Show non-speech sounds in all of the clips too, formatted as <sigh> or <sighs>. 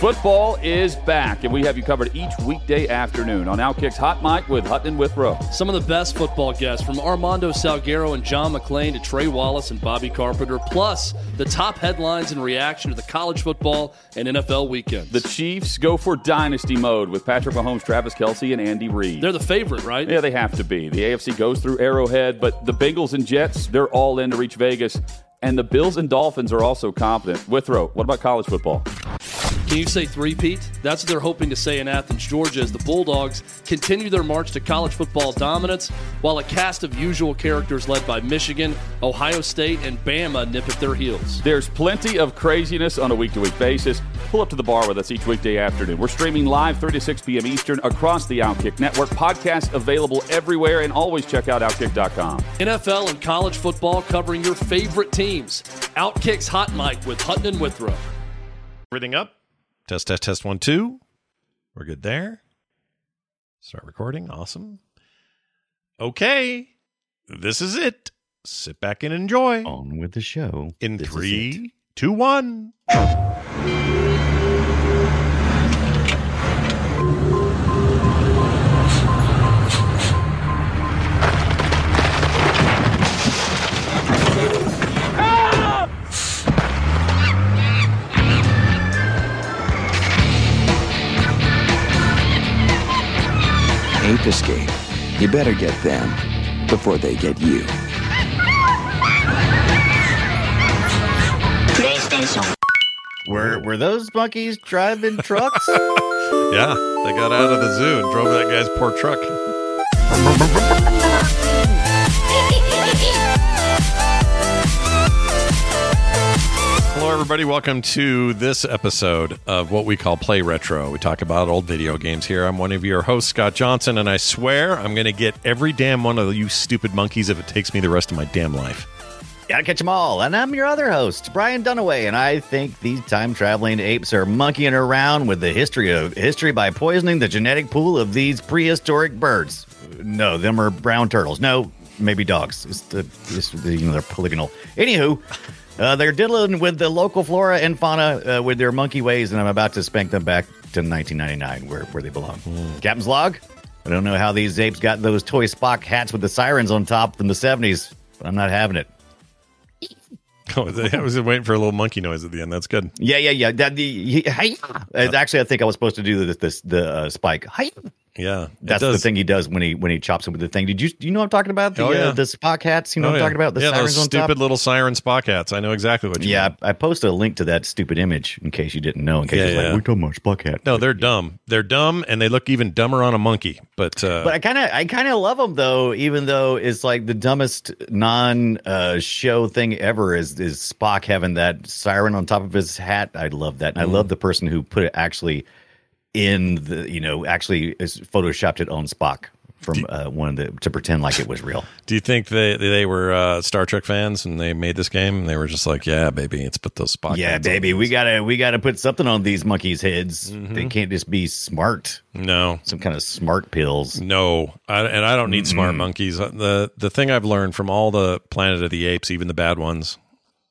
Football is back, and we have you covered each weekday afternoon on Outkick's Hot Mic with Hutton and Withrow. Some of the best football guests, from Armando Salguero and John McClain to Trey Wallace and Bobby Carpenter, plus the top headlines and reaction to the college football and NFL weekends. The Chiefs go for dynasty mode with Patrick Mahomes, Travis Kelce, and Andy Reid. They're the favorite, right? Yeah, they have to be. The AFC goes through Arrowhead, but the Bengals and Jets, they're all in to reach Vegas. And the Bills and Dolphins are also confident. Withrow, what about college football? Can you say three-peat? That's what they're hoping to say in Athens, Georgia, as the Bulldogs continue their march to college football dominance, while a cast of usual characters led by Michigan, Ohio State, and Bama nip at their heels. There's plenty of craziness on a week-to-week basis. Pull up to the bar with us each weekday afternoon. We're streaming live 3 to 6 p.m. Eastern across the Outkick Network. Podcast available everywhere, and always check out Outkick.com. NFL and college football covering your favorite teams. Outkick's Hot Mic with Hutton and Withrow. Everything up? Test, test, test, one, two. We're good there. Start recording. Awesome. Okay. This is it. Sit back and enjoy. On with the show. In This is it. three, two, one. Escape. You better get them before they get you. Were were those monkeys driving trucks? <laughs> Yeah, they got out of the zoo and drove that guy's poor truck. <laughs> everybody. Welcome to this episode of what we call Play Retro. We talk about old video games here. I'm one of your hosts, Scott Johnson, and I swear I'm going to get every damn one of you stupid monkeys if it takes me the rest of my damn life. Gotta catch them all. And I'm your other host, Brian Dunaway, and I think these time traveling apes are monkeying around with the history of history by poisoning the genetic pool of these prehistoric birds. No, them are brown turtles. No, maybe dogs. It's the, it's the you know they're polygonal. Anywho. Uh, they're diddling with the local flora and fauna uh, with their monkey ways, and I'm about to spank them back to 1999, where, where they belong. Captain's log? I don't know how these apes got those toy Spock hats with the sirens on top from the 70s, but I'm not having it. <laughs> Oh, I was waiting for a little monkey noise at the end. That's good. Yeah, yeah, yeah. That, the, he, hi. Uh, Actually, I think I was supposed to do this, this the uh, spike. Hi. Yeah, That's the thing he does when he when he chops him with the thing. Did you you know what I'm talking about? The Oh, yeah. uh, the Spock hats. You know Oh, what I'm yeah. talking about? The yeah, those on top. stupid little siren Spock hats. I know exactly what you Yeah, mean. I, I posted a link to that stupid image in case you didn't know. In case Yeah, yeah. like we're talking about Spock hat. No, they're dumb. They're dumb, and they look even dumber on a monkey. But, uh, But I kind of, I kind of love them though, even though it's like the dumbest non uh, show thing ever. Is is Spock having that siren on top of his hat? I love that, and I Mm. love the person who put it actually in the, you know, actually is photoshopped it on Spock from uh, one of the to pretend like it was real. <laughs> do you think they they were uh, Star Trek fans and they made this game? And they were just like, "Yeah, baby, let's put those Spock." yeah, baby, we gotta, we gotta put something on these monkeys' heads. Mm-hmm. They can't just be smart. No, Some kind of smart pills. no, I, and I don't need smart monkeys. Uh, the The thing I've learned from all the Planet of the Apes, even the bad ones,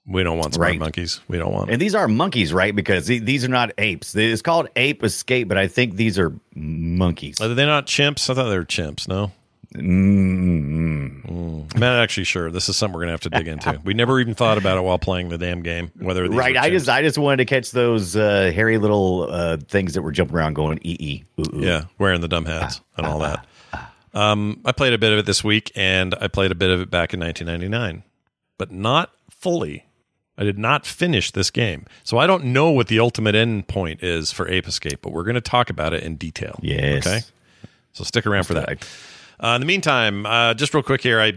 we don't want smart Right. monkeys. We don't want. And these are monkeys, right? Because these are not apes. It's called Ape Escape, but I think these are monkeys. Are they not chimps? I thought they were chimps. No, Mm-hmm. I'm not actually sure. This is something we're gonna have to dig into. We never even thought about it while playing the damn game. Whether these Right. I just. I just wanted to catch those uh, hairy little uh, things that were jumping around going ee ee. Ooh, ooh. yeah, wearing the dumb hats and all that. Um, I played a bit of it this week, and I played a bit of it back in 1999, but not fully. I did not finish this game, so I don't know what the ultimate end point is for Ape Escape. But we're going to talk about it in detail. Yes. Okay. So stick around for that. Uh, in the meantime, uh, just real quick here, I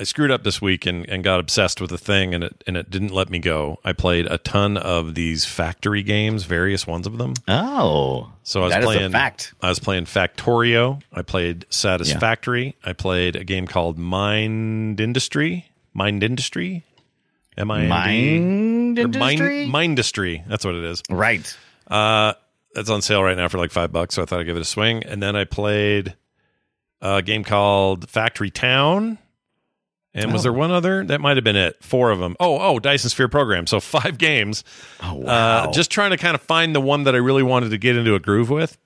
I screwed up this week and, and got obsessed with a thing, and it and it didn't let me go. I played a ton of these factory games, various ones of them. Oh, So I was playing a fact. I was playing Factorio. I played Satisfactory. I played a game called Mind Industry. Mind Industry. M I Mind industry. Mind Mindustry. That's what it is. right. Uh, that's on sale right now for like five bucks. So I thought I'd give it a swing. And then I played a game called Factory Town. And was there one other? That might have been it. Four of them. Oh, oh, Dyson Sphere program. So <laughs> five games. Oh wow. Uh, just trying to kind of find the one that I really wanted to get into a groove with.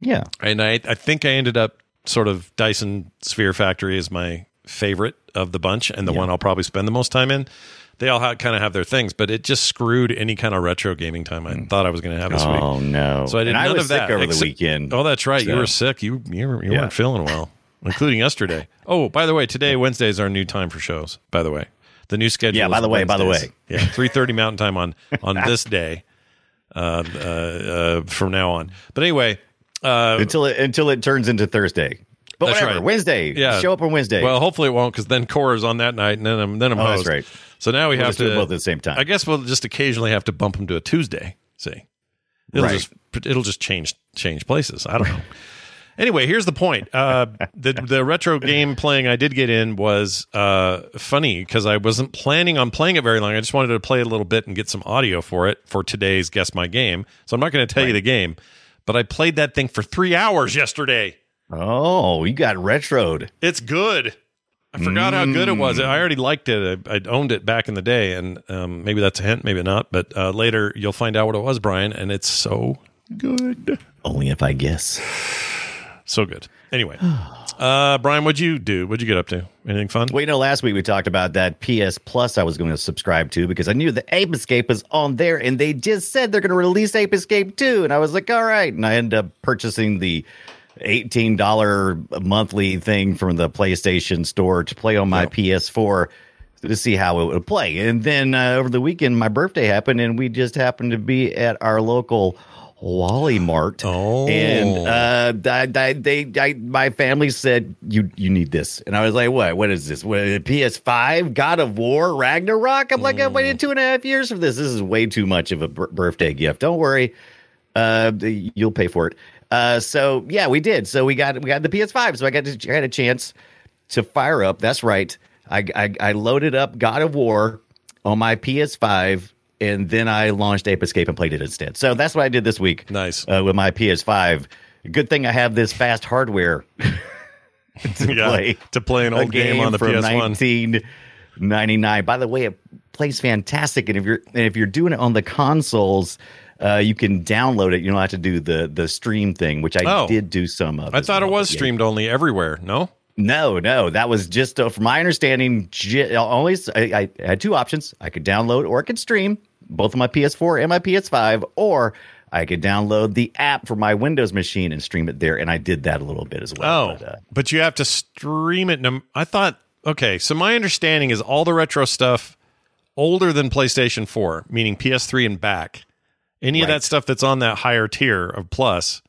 yeah. And I, I think I ended up sort of Dyson Sphere Factory is my favorite of the bunch and the one I'll probably spend the most time in. They all ha- kind of have their things, but it just screwed any kind of retro gaming time I thought I was going to have this week. Oh no. So I did and none I was of that sick over except- the weekend. Oh, that's right. You were sick. You you, were, you Yeah. weren't feeling well, <laughs> including yesterday. Oh, by the way, today Wednesday is our new time for shows. By the way, the new schedule. Yeah, by the way, by the Wednesdays. way. yeah, three thirty <laughs> Mountain Time on on this day. Uh, uh, uh, from now on. But anyway, uh, until it until it turns into Thursday. But That's whatever. right. Wednesday. Yeah. Show up on Wednesday. Well, hopefully it won't, because then Cora's on that night, and then I'm then I'm Oh, that's host. right. So now we We'll have to both at the same time. I guess we'll just occasionally have to bump them to a Tuesday. See, it'll Right. just it'll just change change places. I don't know. <laughs> Anyway, here's the point. Uh, the the retro game playing I did get in was uh, funny because I wasn't planning on playing it very long. I just wanted to play a little bit and get some audio for it for today's Guess My Game. So I'm not going to tell you the game, but I played that thing for three hours yesterday. Oh, you got retroed. It's good. I forgot how good it was. I already liked it. I, I'd owned it back in the day, and um, maybe that's a hint, maybe not. But uh, later you'll find out what it was, Brian, and it's so good, Only if I guess. so good. Anyway, <sighs> uh, Brian, what'd you do? What'd you get up to? Anything fun? Well, you know, last week we talked about that PS Plus I was going to subscribe to because I knew the Ape Escape was on there and they just said they're going to release Ape Escape 2. And I was like, all right. And I ended up purchasing the $18 monthly thing from the PlayStation store to play on my PS4 to see how it would play. And then uh, over the weekend, my birthday happened and we just happened to be at our local Wally Mart. <gasps> Oh. And uh, I, I, they, I, my family said you you need this, and I was like, what? What is this? What, PS5, God of War, Ragnarok? I'm like, I waited two and a half years for this. This is way too much of a birthday gift. Don't worry, uh, you'll pay for it. Uh, so yeah, we did. So we got we got the PS5. So I got to, I had a chance to fire up. That's right. I, I I loaded up God of War on my PS5. And then I launched Ape Escape and played it instead. So that's what I did this week Nice. uh, with my PS5. Good thing I have this fast hardware <laughs> to Yeah, play to play an old game on the from PS1. 1999. By the way, it plays fantastic, and if you're and if you're doing it on the consoles, uh, you can download it. You don't have to do the the stream thing, which I Oh. did do some of. I thought it was yeah. streamed only everywhere. No. No, no, that was just uh, from my understanding. J- only I, I had two options: I could download or I could stream both on my PS4 and my PS5, or I could download the app for my Windows machine and stream it there. And I did that a little bit as well. Oh, but, uh, but you have to stream it. I thought, okay, so my understanding is all the retro stuff older than PlayStation 4, meaning PS3 and back. Any of that stuff that's on that higher tier of Plus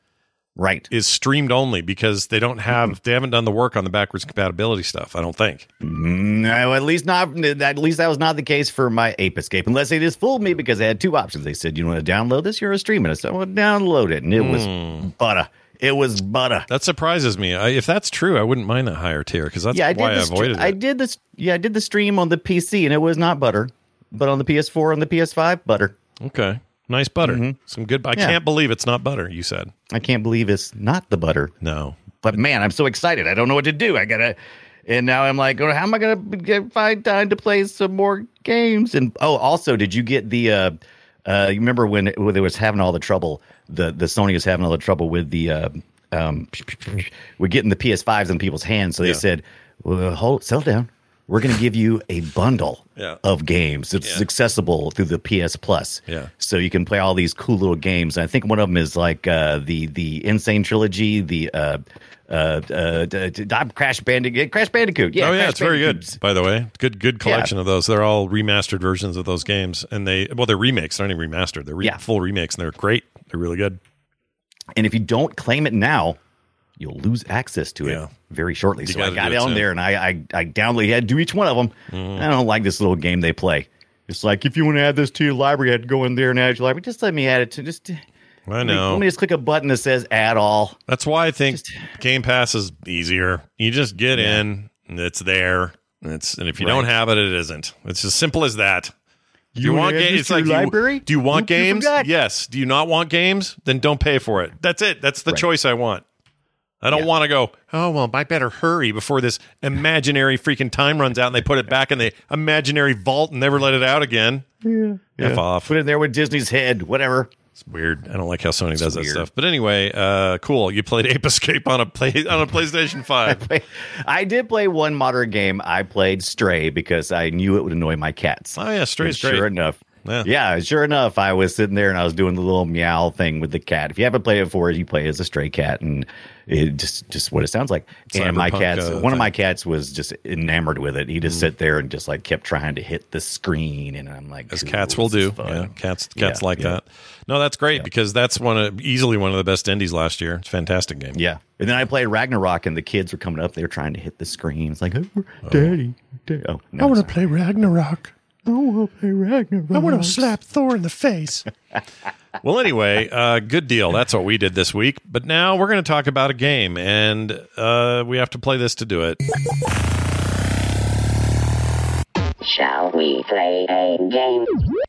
right. is streamed only because they don't have, they haven't done the work on the backwards compatibility stuff, I don't think. No, at least not. At least that was not the case for my Ape Escape. Unless they just fooled me because they had two options. They said, "You want to download this? You're a streamer." I said, "Well, download it," and it was Hmm. butter. It was butter. That surprises me. I, if that's true, I wouldn't mind that higher tier because that's yeah, I why I avoided avoided I did this. Yeah, I did the stream on the PC, and it was not butter, but on the PS4 and the PS5, butter. Okay. Nice butter. Some good. I Mm-hmm. Yeah. can't believe it's not butter, you said. I can't believe it's not the butter. No. But man, I'm so excited. I don't know what to do. I gotta, and now I'm like, oh, how am I gonna get, find time to play some more games? And oh, also, did you get the? uh uh You remember when it, when it was having all the trouble? The the Sony was having all the trouble with the uh, um, would get in the PS5s in people's hands. So they Yeah. said, well, hold, settle down. We're going to give you a bundle Yeah. of games. It's Yeah. accessible through the PS Plus. Yeah. So you can play all these cool little games. And I think one of them is like uh, the the N. Sane Trilogy, the uh, uh, uh, Crash Bandicoot. Crash Bandicoot. Yeah. oh yeah, Crash it's very good. By the way, good good collection of those. They're all remastered versions of those games, and they well they're remakes. They're not even remastered. They're re- Yeah. full remakes, and they're great. They're really good. And if you don't claim it now, you'll lose access to it Yeah. Very shortly. You so I got do it it on there and I, I, I downloaded, had to do each one of them. Mm-hmm. I don't like this little game they play. It's like, if you want to add this to your library, you have to go in there and add your library. Just let me add it to just. I Let me, know. let me just click a button that says add all. That's why I think Game Pass is easier. You just get in, and it's there. And it's and if you don't have it, it isn't. It's as simple as that. Do you, wanna want games? It's like your you- library? do you want you games? forgot. Yes. Do you not want games? Then don't pay for it. That's it. That's the Right. choice I want. I don't Yeah. want to go. Oh well, I better hurry before this imaginary freaking time runs out, and they put it back in the imaginary vault and never let it out again. Yeah, F off. Put it there with Disney's head, whatever. It's weird. I don't like how Sony does that stuff. But anyway, uh, cool. You played Ape Escape on a play on a PlayStation <laughs> Five. I did play one modern game. I played Stray because I knew it would annoy my cats. Oh yeah, And straight. Sure enough. Yeah. Yeah. sure enough, I was sitting there and I was doing the little meow thing with the cat. If you haven't played it before, you play as a stray cat, and it just just what it sounds like. and my cats, uh, one of my cats was just enamored with it. He just sit there and just like kept trying to hit the screen, and I'm like, As cats will do. Yeah, cats cats Yeah, like yeah. that. No, that's great because that's one of easily one of the best indies last year. It's a fantastic game. Yeah. And then I played Ragnarok, and the kids were coming up. They were trying to hit the screen. It's like, oh, Daddy, Daddy. Oh, no, sorry. play Ragnarok. I want to play Ragnarok. slap Thor in the face. <laughs> well, anyway, uh, good deal. That's what we did this week. But now we're going to talk about a game, and uh, we have to play this to do it. Shall we play a game?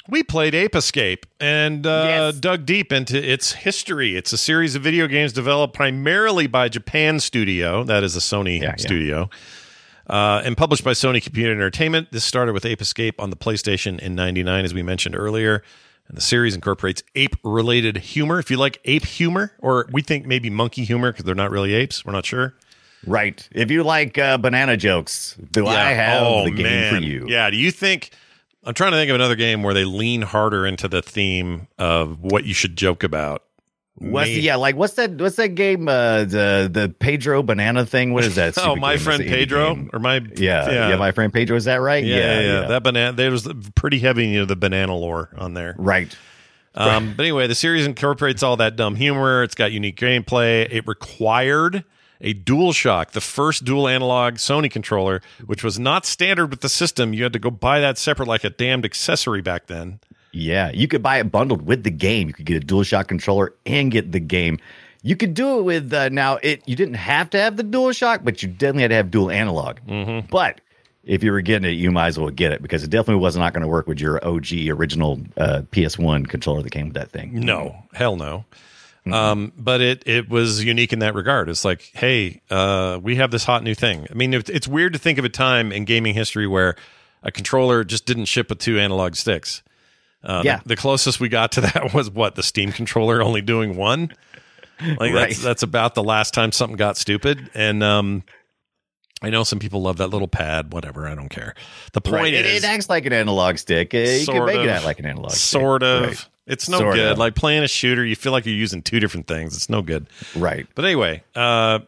We played Ape Escape and uh, Yes. dug deep into its history. It's a series of video games developed primarily by Japan Studio, that is a Sony Yeah, yeah. Uh, and published by Sony Computer Entertainment. This started with Ape Escape on the PlayStation in '99, as we mentioned earlier. And the series incorporates ape-related humor. If you like ape humor, or we think maybe monkey humor because they're not really apes, we're not sure. Right. If you like uh, banana jokes, do I have oh, the game man. for you? Yeah. Do you think? I'm trying to think of another game where they lean harder into the theme of what you should joke about. What's yeah, like what's that? What's that game? Uh, the the Pedro banana thing. What is that? <laughs> Oh, my friend It's an indie Pedro, game. or my Yeah, yeah, my friend Pedro. Is that right? yeah, yeah, yeah. That banana. There was pretty heavy, you know, the banana lore on there. right. Um, but anyway, the series incorporates all that dumb humor. It's got unique gameplay. It required a DualShock, the first dual analog Sony controller, which was not standard with the system. You had to go buy that separate, like a damned accessory back then. Yeah, you could buy it bundled with the game. You could get a DualShock controller and get the game. You could do it with uh, now. It you didn't have to have the DualShock, but you definitely had to have dual analog. Mm-hmm. But if you were getting it, you might as well get it because it definitely was not going to work with your OG original uh, PS1 controller that came with that thing. No, hell no. Um, but it it was unique in that regard. It's like, hey, uh, we have this hot new thing. I mean, it's weird to think of a time in gaming history where a controller just didn't ship with two analog sticks. Uh, Yeah. the, the closest we got to <laughs> that was what the Steam controller only doing one. Like Right. that's that's about the last time something got stupid. And um, I know some people love that little pad. Whatever, I don't care. The point Right. It, is, it acts like an analog stick. Uh, you can make of. it act like an analog stick. sort of. Right. It's no Sort good. of. Like playing a shooter, you feel like you're using two different things. It's no good. Right. But anyway, uh,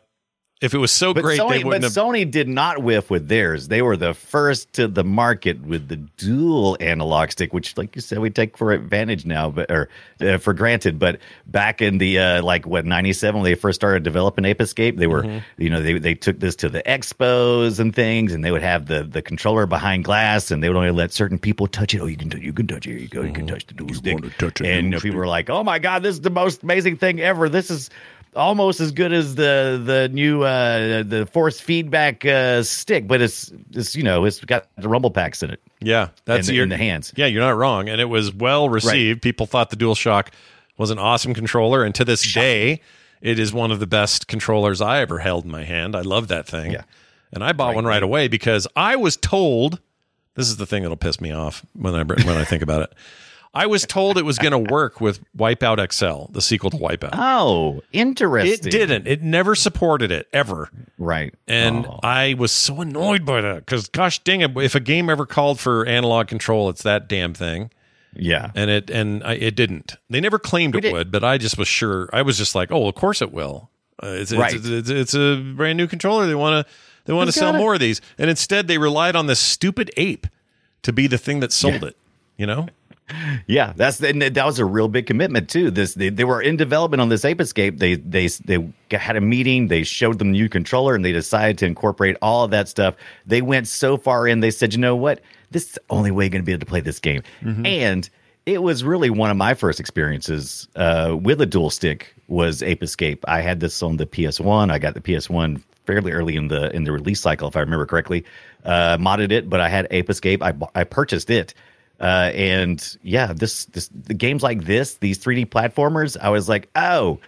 if it was so But, great, Sony, they but wouldn't have. Sony did not whiff with theirs. They were the first to the market with the dual analog stick, which, like you said, we take for advantage now, but or uh, for granted. But back in the uh, like what ninety seven, when they first started developing Ape Escape, they were Mm-hmm. you know they they took this to the expos and things, and they would have the the controller behind glass, and they would only let certain people touch it. Oh, you can touch you can touch it. Here you go. You Mm-hmm. can touch the dual stick. and you know, people were like, "Oh my god, this is the most amazing thing ever. This is." Almost as good as the the new uh the force feedback uh stick but it's it's you know it's got the rumble packs in it yeah, that's in in the hands. Yeah, you're not wrong, and it was well received. People thought the DualShock was an awesome controller, and to this day, it is one of the best controllers I ever held in my hand. I love that thing. Yeah. and I bought one right away because I was told. This is the thing that'll piss me off when I when I think about it. I was told it was going to work with Wipeout XL, the sequel to Wipeout. Oh, interesting. It didn't. It never supported it ever. Right. And Oh. I was so annoyed by that because, gosh dang it, if a game ever called for analog control, it's that damn thing. yeah. And it and I, it didn't. They never claimed it did- would, but I just was sure. I was just like, oh, of course it will. Uh, it's, Right. it's, it's, it's a brand new controller. They want to they want to sell it. more of these, and instead they relied on this stupid ape to be the thing that sold it. You know, Yeah, that's and that was a real big commitment too. This they, they were in development on this Ape Escape. They they they had a meeting. They showed them the new controller, and they decided to incorporate all of that stuff. They went so far in. They said, you know what, this is the only way you're going to be able to play this game. And it was really one of my first experiences uh, with a dual stick was Ape Escape. I had this on the PS One. I got the PS One fairly early in the in the release cycle, if I remember correctly. Uh, modded it, but I had Ape Escape. I I purchased it. Uh, and yeah, this this the games like this, these 3D platformers, I was like, oh,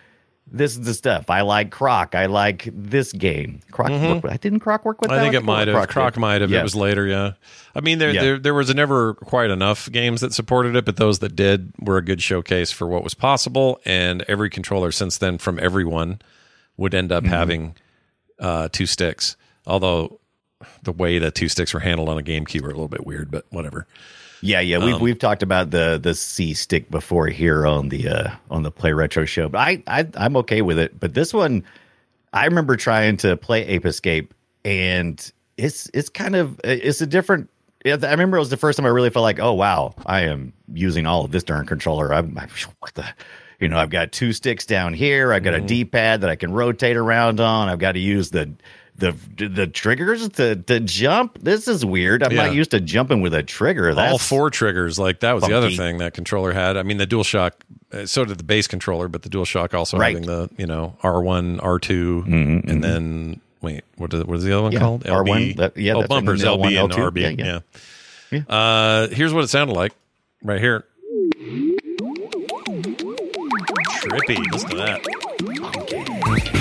this is the stuff. I like Croc. I like this game. Croc. work with- I didn't Croc work with. Mm-hmm. I that? think it might have. Croc did. might have. Yeah. It was later. Yeah. I mean, there, Yeah. there there was never quite enough games that supported it, but those that did were a good showcase for what was possible. And every controller since then, from everyone, would end Mm-hmm. up having uh, two sticks. Although the way the two sticks were handled on a GameCube were a little bit weird, but whatever. Yeah, yeah. We've Um, we've talked about the the C stick before here on the uh on the Play Retro show, but I, I I'm okay with it. But this one, I remember trying to play Ape Escape, and it's it's kind of it's a different. I remember it was the first time I really felt like, oh wow, I am using all of this darn controller. I'm, I'm what the. You know, I've got two sticks down here. I've got Mm-hmm. a D-pad that I can rotate around on. I've got to use the the the triggers to to jump. This is weird. I'm Yeah. not used to jumping with a trigger. That's All four triggers, like that was the other thing that controller had. I mean, the DualShock, uh, so did the base controller, but the DualShock also Right. having the you know R one, R 2 and then wait, what is what is the other one Yeah, called? R1, that- yeah, oh, that's bumpers, L1, and L2. RB. Yeah, Yeah. yeah. Uh, here's what it sounded like right here. Trippy. Listen to that.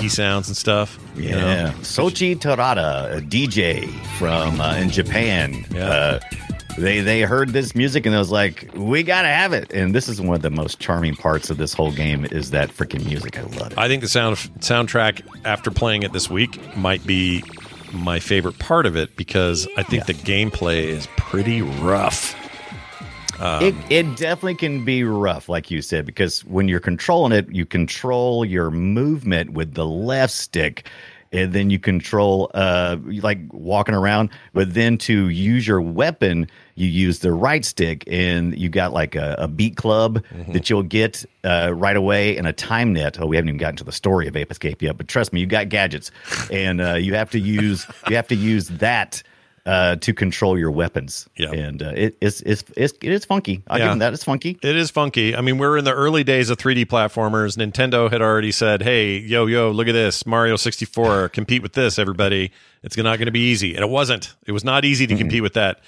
Monkey sounds and stuff. you know? Yeah, Soichi Terada, a DJ from uh, in Japan. Yeah. Uh, they they heard this music and they was like, "We gotta have it." And this is one of the most charming parts of this whole game is that freaking music. I love it. I think the sound soundtrack after playing it this week might be my favorite part of it because I think the gameplay is pretty rough. Um, it it definitely can be rough, like you said, because when you're controlling it, you control your movement with the left stick. And then you control, uh, like walking around, but then to use your weapon, you use the right stick, and you got like a, a beat club Mm-hmm. that you'll get uh, right away, and a time net. Oh, we haven't even gotten to the story of Ape Escape yet, but trust me, you got gadgets, and uh, you have to use you have to use that uh, to control your weapons. Yeah. and uh, it, it's, it's it's it is funky. I'll Yeah. give them that. It's funky. It is funky. I mean, we're in the early days of 3D platformers. Nintendo had already said, "Hey, yo, yo, look at this Mario 64. <laughs> compete with this, everybody. It's not going to be easy." And it wasn't. It was not easy to compete with that.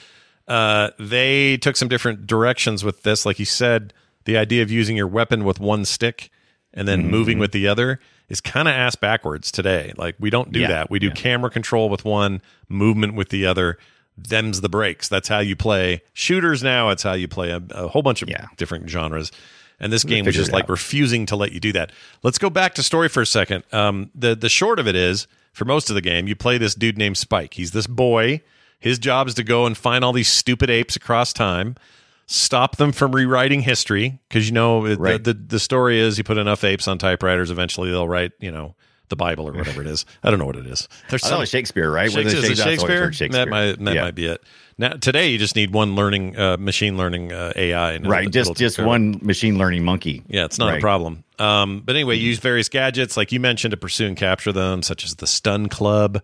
Uh, they took some different directions with this. Like you said, the idea of using your weapon with one stick and then moving with the other is kind of ass backwards today. Like we don't do Yeah. that. We do camera control with one, movement with the other. Them's the breaks. That's how you play shooters now. It's how you play a, a whole bunch of Yeah. different genres. And this game was just like out. refusing to let you do that. Let's go back to story for a second. Um, the the short of it is, for most of the game, you play this dude named Spike. He's this boy. His job is to go and find all these stupid apes across time, stop them from rewriting history. Because you know it- Right. the, the the story is you put enough apes on typewriters, eventually they'll write you know the Bible or whatever it is. I don't know what it is. There's it Shakespeare, right? Shakespeare, Shakespeare- Shakespeare? that's always heard That might that Yeah. might be it. Now today you just need one learning uh, machine learning uh, AI. And right. Just just care of it. one machine learning monkey. Yeah, it's not a problem. Um, but anyway, you use various gadgets like you mentioned to pursue and capture them, such as the stun club.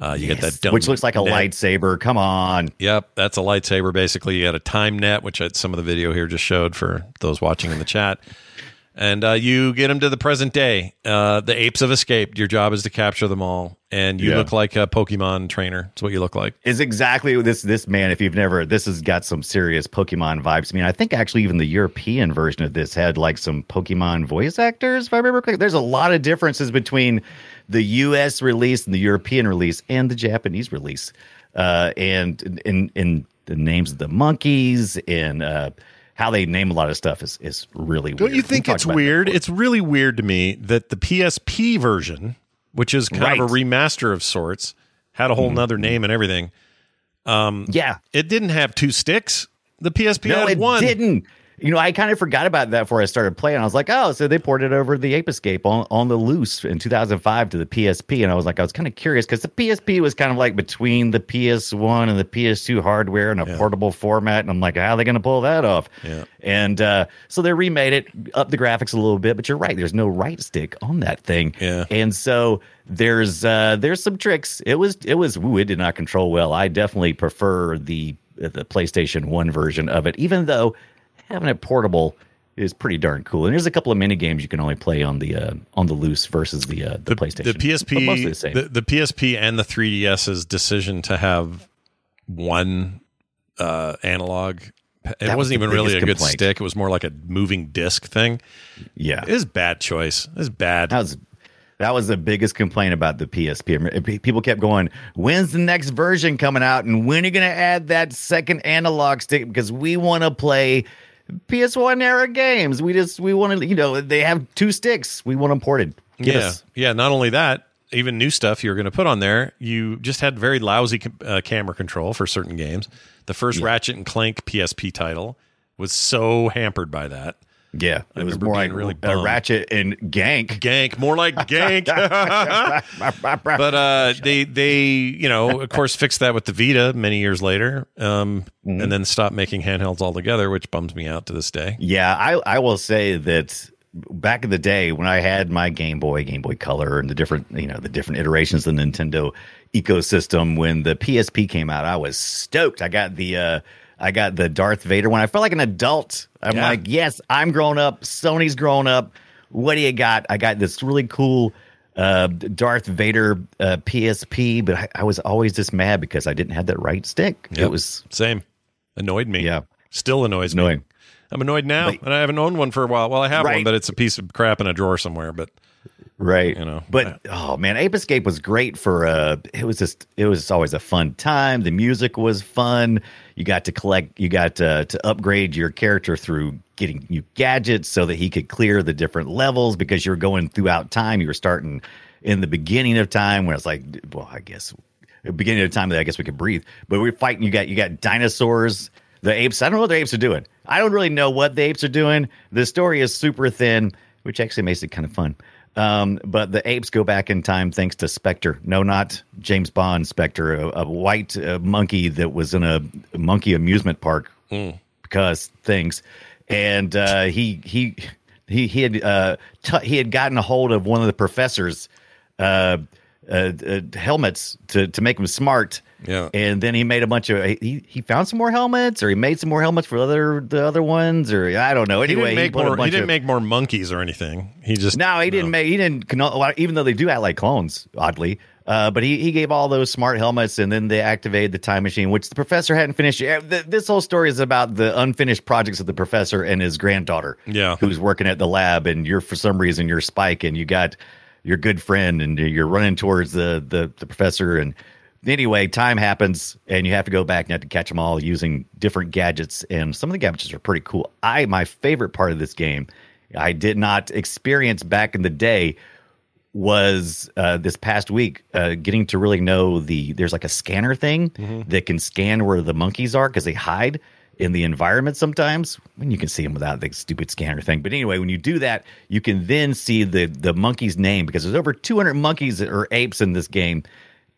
Uh, you get that dumb which looks like a net. lightsaber. Come on. Yep, that's a lightsaber. Basically, you got a time net, which some of the video here just showed for those watching in the chat. And uh, you get them to the present day. Uh, the apes have escaped. Your job is to capture them all, and you Yeah. look like a Pokemon trainer. That's what you look like. Is exactly this this man. If you've never, this has got some serious Pokemon vibes. I mean, I think actually even the European version of this had like some Pokemon voice actors. If I remember correctly, there's a lot of differences between the U.S. release and the European release and the Japanese release. uh, and in in the names of the monkeys and uh, how they name a lot of stuff is is really weird Don't weird. you think it's talked about that weird? It's really weird to me that the PSP version, which is kind of a remaster of sorts, had a whole nother name and everything. yeah. It didn't have two sticks. The PSP No, had it one. didn't. You know, I kind of forgot about that before I started playing. I was like, oh, so they ported it over the Ape Escape on, on the loose in 2005 to the PSP. And I was like, I was kind of curious because the PSP was kind of like between the PS1 and the PS2 hardware in a portable format. And I'm like, how are they going to pull that off? Yeah. And uh, so they remade it, up the graphics a little bit. But you're right, there's no right stick on that thing. Yeah. And so there's uh, there's some tricks. It was it was ooh, it did not control well. I definitely prefer the the PlayStation One version of it, even though having it portable is pretty darn cool. And there's a couple of mini games you can only play on the uh, on the loose versus the uh, the, PlayStation. The PSP, the the, the PSP and the 3DS's decision to have one uh, analog. It That was wasn't the even really a biggest good stick. It was more like a moving disc thing. yeah, It was a bad choice. It was bad. that was that was the biggest complaint about the PSP. People kept going, "When's the next version coming out? And when are you going to add that second analog stick? Because we want to play." PS1 era games. We just we want to, you know, they have two sticks. We want them ported. Get yeah, us. yeah. Not only that, even new stuff you're going to put on there, you just had very lousy uh, camera control for certain games. The first Ratchet and Clank PSP title was so hampered by that. Yeah, it was more like really a. Ratchet and Gank. Gank, more like gank. <laughs> but uh, they they you know of course fixed that with the Vita many years later, um, Mm-hmm. and then stopped making handhelds altogether, which bums me out to this day. Yeah, I I will say that back in the day when I had my Game Boy, Game Boy Color, and the different you know the different iterations of the Nintendo ecosystem, when the PSP came out, I was stoked. I got the uh, I got the Darth Vader one. I felt like an adult. I'm Yeah. like, yes, I'm grown up. Sony's grown up. What do you got? I got this really cool uh, Darth Vader uh, PSP, but I, I was always just mad because I didn't have that right stick. Yep. It was Same, annoyed me. Yeah. still annoys me. I'm annoyed now, But- and I haven't owned one for a while. Well, I have one, but it's a piece of crap in a drawer somewhere. But right You know, but oh man ape escape was great for uh it was just it was always a fun time the music was fun you got to collect you got to, to upgrade your character through getting new gadgets so that he could clear the different levels because you were going throughout time. You were starting in the beginning of time when it's like well i guess beginning of time that i guess we could breathe. But we're fighting you got you got dinosaurs the apes. I don't know what the apes are doing. I don't really know what the apes are doing. The story is super thin which actually makes it kind of fun um, but the apes go back in time thanks to Spectre. No, not James Bond Spectre, a, a white uh, monkey that was in a monkey amusement park because things. And uh, he he he he had uh, t- he had gotten a hold of one of the professors' uh, uh, uh, helmets to to make him smart. Yeah. And then he made a bunch of he he found some more helmets, or he made some more helmets for other the other ones, or I don't know. Anyway, he didn't make a more. He didn't of- make more monkeys or anything. He just no, he didn't make. He didn't. Even though they do act like clones, oddly. Uh, but he, he gave all those smart helmets, and then they activated the time machine, which the professor hadn't finished. yet. This whole story is about the unfinished projects of the professor and his granddaughter, Yeah. who's working at the lab, and you're for some reason you're Spike, and you got your good friend, and you're running towards the the, the professor, and anyway, time happens, and you have to go back and you have to catch them all using different gadgets, and some of the gadgets are pretty cool. I my favorite part of this game, I did not experience back in the day was uh, this past week uh, getting to really know the there's like a scanner thing that can scan where the monkeys are because they hide in the environment sometimes. When you can see them without the stupid scanner thing. But anyway when you do that you can then see the the monkey's name because there's over 200 monkeys or apes in this game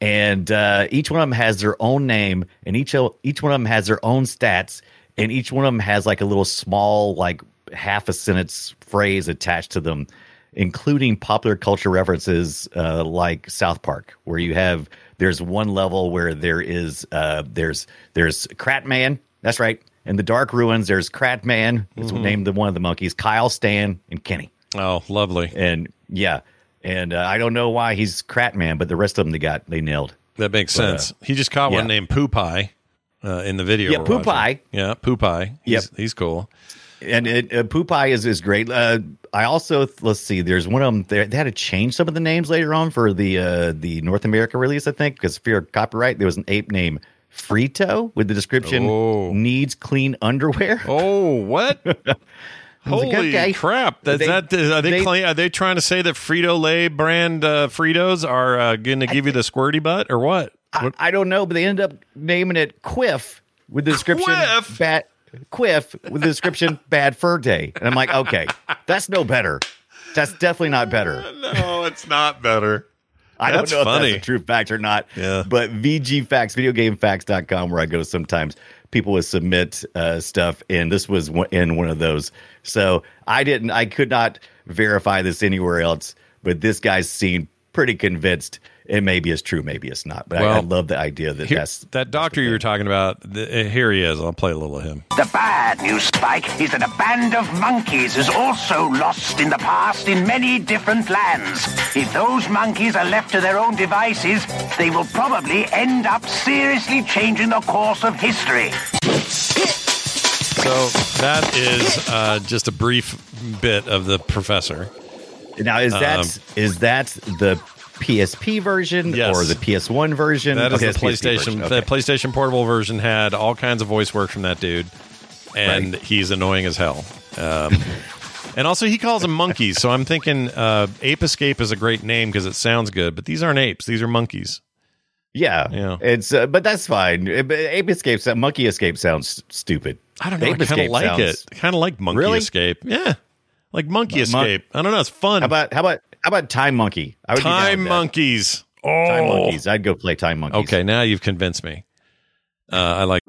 and uh, each one of them has their own name and each each one of them has their own stats and each one of them has like a little small like half a sentence phrase attached to them including popular culture references uh, like South Park, where you have there's one level where there is uh, there's there's Kratman, that's right, in the Dark Ruins. There's Kratman, it's named the one of the monkeys, Kyle, Stan, and Kenny, Oh, lovely. and yeah, and uh, I don't know why he's Kratman, but the rest of them they got they nailed. That makes But, uh, sense. he just caught yeah. one named Poo Pie uh, in the video. Yeah, Poo. Pie. Yeah, Poo Pie. He's, Yep. he's cool. and it, uh, Poopai is is great. Uh, I also let's see. There's one of them. They, they had to change some of the names later on for the uh, the North America release. I think because fear of copyright. There was an ape named Frito with the description Oh. needs clean underwear. Oh, what? <laughs> I Holy crap! That's They- that. Are they, they- claim, are they trying to say that Frito Lay brand uh, Fritos are uh, going to give you the squirty butt or what? I, I don't know, but they ended up naming it Quiff with the description Quiff? bad Quiff with the description <laughs> bad fur day. And I'm like, okay, that's no better. That's definitely not better. <laughs> No, it's not better. I That's don't know funny. if that's a true fact or not. Yeah. But VG Facts, videogamefacts.com, where I go sometimes, people would submit uh, stuff, and this was in one of those. So I didn't, I could not verify this anywhere else, but this guy seemed pretty convinced it maybe is true, maybe it's not. But I, I love the idea that Here- that's that doctor you were talking about. th- uh, here he is. I'll play a little of him. The bad news, Spike, is that a band of monkeys is also lost in the past in many different lands. If those monkeys are left to their own devices, they will probably end up seriously changing the course of history. So that is uh, just a brief bit of the professor. Now is that Um, is that the PSP version Yes. or the PS1 version? That is Okay, the PlayStation. version. The PlayStation Portable version had all kinds of voice work from that dude, and he's annoying as hell. Um, <laughs> and also, he calls them monkeys. So I'm thinking uh, Ape Escape is a great name because it sounds good, but these aren't apes; these are monkeys. Yeah, Yeah. It's uh, but that's fine. Ape Escape, Monkey Escape sounds stupid. I don't know. Ape I kind of like sounds- it. Kind of like Monkey Really? Escape. Yeah, like Monkey Mon- Escape. I don't know. It's fun. How about how about how about Time Monkey? I would be Time. Monkeys? Oh, Time Monkeys. I'd go play Time Monkeys. Okay, now you've convinced me. Uh, I like.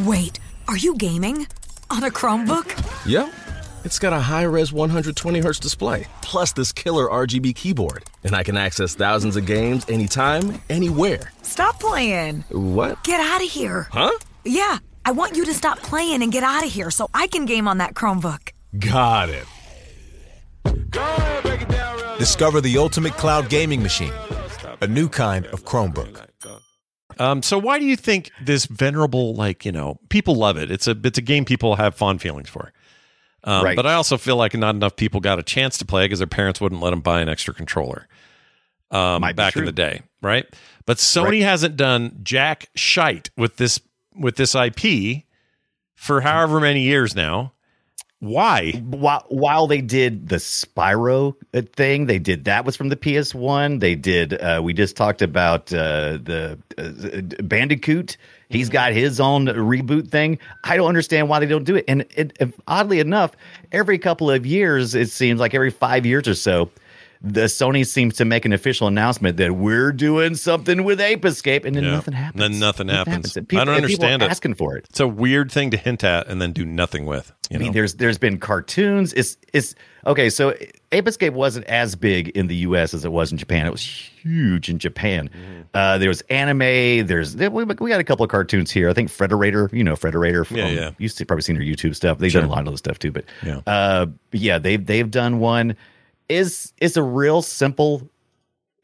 Wait, are you gaming? On a Chromebook? Yep. It's got a high res 120 hertz display, plus this killer RGB keyboard. And I can access thousands of games anytime, anywhere. Stop playing. What? Get out of here. Huh? Yeah, I want you to stop playing and get out of here so I can game on that Chromebook. Got it. Discover the ultimate cloud gaming machine, a new kind of Chromebook. Um, so why do you think this venerable, like you know, people love it? It's a it's a game people have fond feelings for. Um, Right. But I also feel like not enough people got a chance to play because their parents wouldn't let them buy an extra controller. Um, back in the day, right? But Sony Right. hasn't done jack shite with this with this IP for however many years now. Why? While, while they did the Spyro uh, thing, they did that was from the PS1. They did. Uh, we just talked about uh, the uh, Bandicoot. He's got his own reboot thing. I don't understand why they don't do it. And it, oddly enough, every couple of years, it seems like every five years or so, the Sony seems to make an official announcement that we're doing something with Ape Escape, and then Yeah. nothing happens. Then nothing happens. And people- I don't and people are understand it. Asking for it. It's a weird thing to hint at and then do nothing with. You I mean, know? there's there's been cartoons. It's it's okay. So Ape Escape wasn't as big in the U.S. as it was in Japan. It was huge in Japan. Mm-hmm. Uh, there was anime. There's we, we got a couple of cartoons here. I think Frederator. You know Frederator. From, Yeah, yeah. You've probably seen their YouTube stuff. They've Sure. done a lot of other stuff too. But Yeah. uh, yeah, they've they've done one. Is is a real simple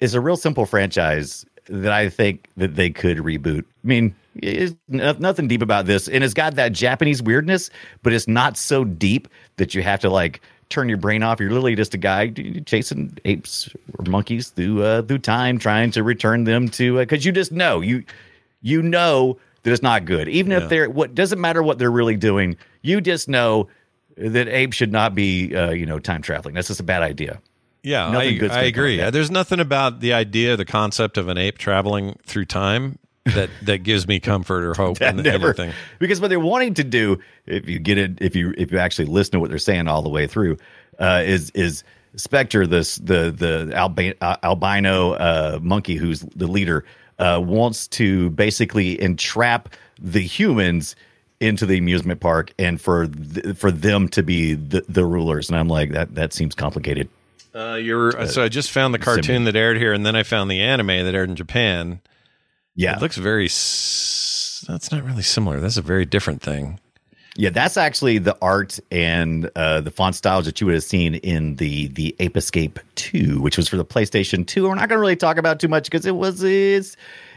is a real simple franchise that I think that they could reboot. I mean, it's nothing deep about this, and it's got that Japanese weirdness, but it's not so deep that you have to like turn your brain off. You're literally just a guy chasing apes or monkeys through uh, through time, trying to return them to because you just know you you know that it's not good, even Yeah. if they're what doesn't matter what they're really doing. You just know that apes should not be uh, you know time traveling. That's just a bad idea. Yeah, Nothing I, I agree. There's nothing about the idea, the concept of an ape traveling through time that <laughs> that gives me comfort or hope in never anything. because what they're wanting to do if you get it if you if you actually listen to what they're saying all the way through uh is is spectre this the the alba, uh, albino uh monkey who's the leader uh wants to basically entrap the humans into the amusement park and for th- for them to be the, the rulers and i'm like that that seems complicated Uh, you're so I just found the cartoon Simeon. that aired here, and then I found the anime that aired in Japan. yeah It looks very. S- that's not really similar. That's a very different thing. Yeah, that's actually the art and uh, the font styles that you would have seen in the the Ape Escape 2, which was for the PlayStation 2. We're not going to really talk about too much because it was it's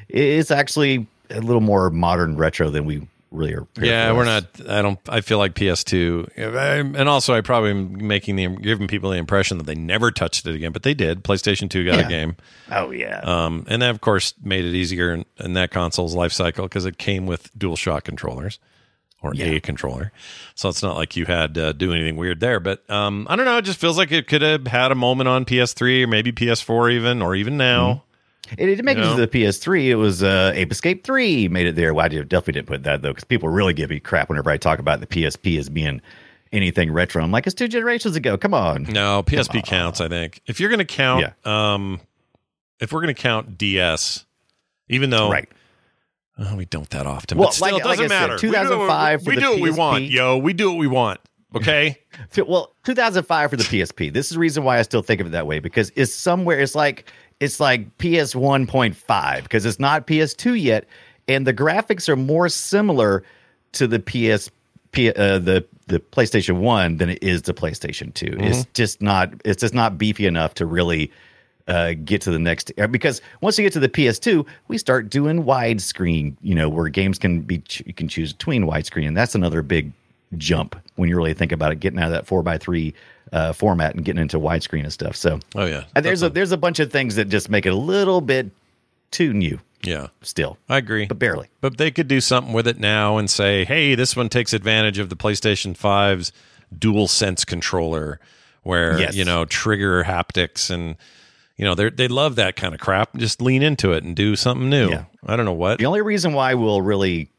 it's actually a little more modern retro than we really are. Yeah, we're not. I don't. I feel like PS2, and also I probably am making the giving people the impression that they never touched it again, but they did. PlayStation 2 got Yeah. a game. Oh yeah. Um, and that of course made it easier in, in that console's life cycle because it came with DualShock controllers or a controller, so it's not like you had to do anything weird there. But um, I don't know. It just feels like it could have had a moment on PS3 or maybe PS4 even, or even now. It didn't make You it to the PS3. It was uh, Ape Escape 3 made it there. Why Well, did- definitely didn't put that though, because people really give me crap whenever I talk about the PSP as being anything retro. I'm like, it's two generations ago. Come on. No, PSP counts. I think if you're going to count, um, if we're going to count DS, even though Right. oh, we don't that often, Well, but still, like- it doesn't said, matter. 2005 we do, we the do what we want, yo. We do what we want. Okay. <laughs> Well, 2005 for the PSP. This is the reason why I still think of it that way because it's somewhere. It's like it's like PS 1.5 because it's not PS2 yet, and the graphics are more similar to the PS P, uh, the the PlayStation One than it is the PlayStation 2 It's Mhm. just not. It's just not beefy enough to really. Uh, get to the next because once you get to the PS2, we start doing widescreen. You know where games can be you can choose between widescreen, and that's another big jump when you really think about it, getting out of that four by three uh, format and getting into widescreen and stuff. So, oh yeah, and there's a, there's a bunch of things that just make it a little bit too new. Yeah, still, I agree, but barely. But they could do something with it now and say, "Hey, this one takes advantage of the PlayStation 5's Dual Sense controller, where Yes. you know trigger haptics and." You know, they they love that kind of crap. Just lean into it and do something new. Yeah. I don't know what. The only reason why we'll really,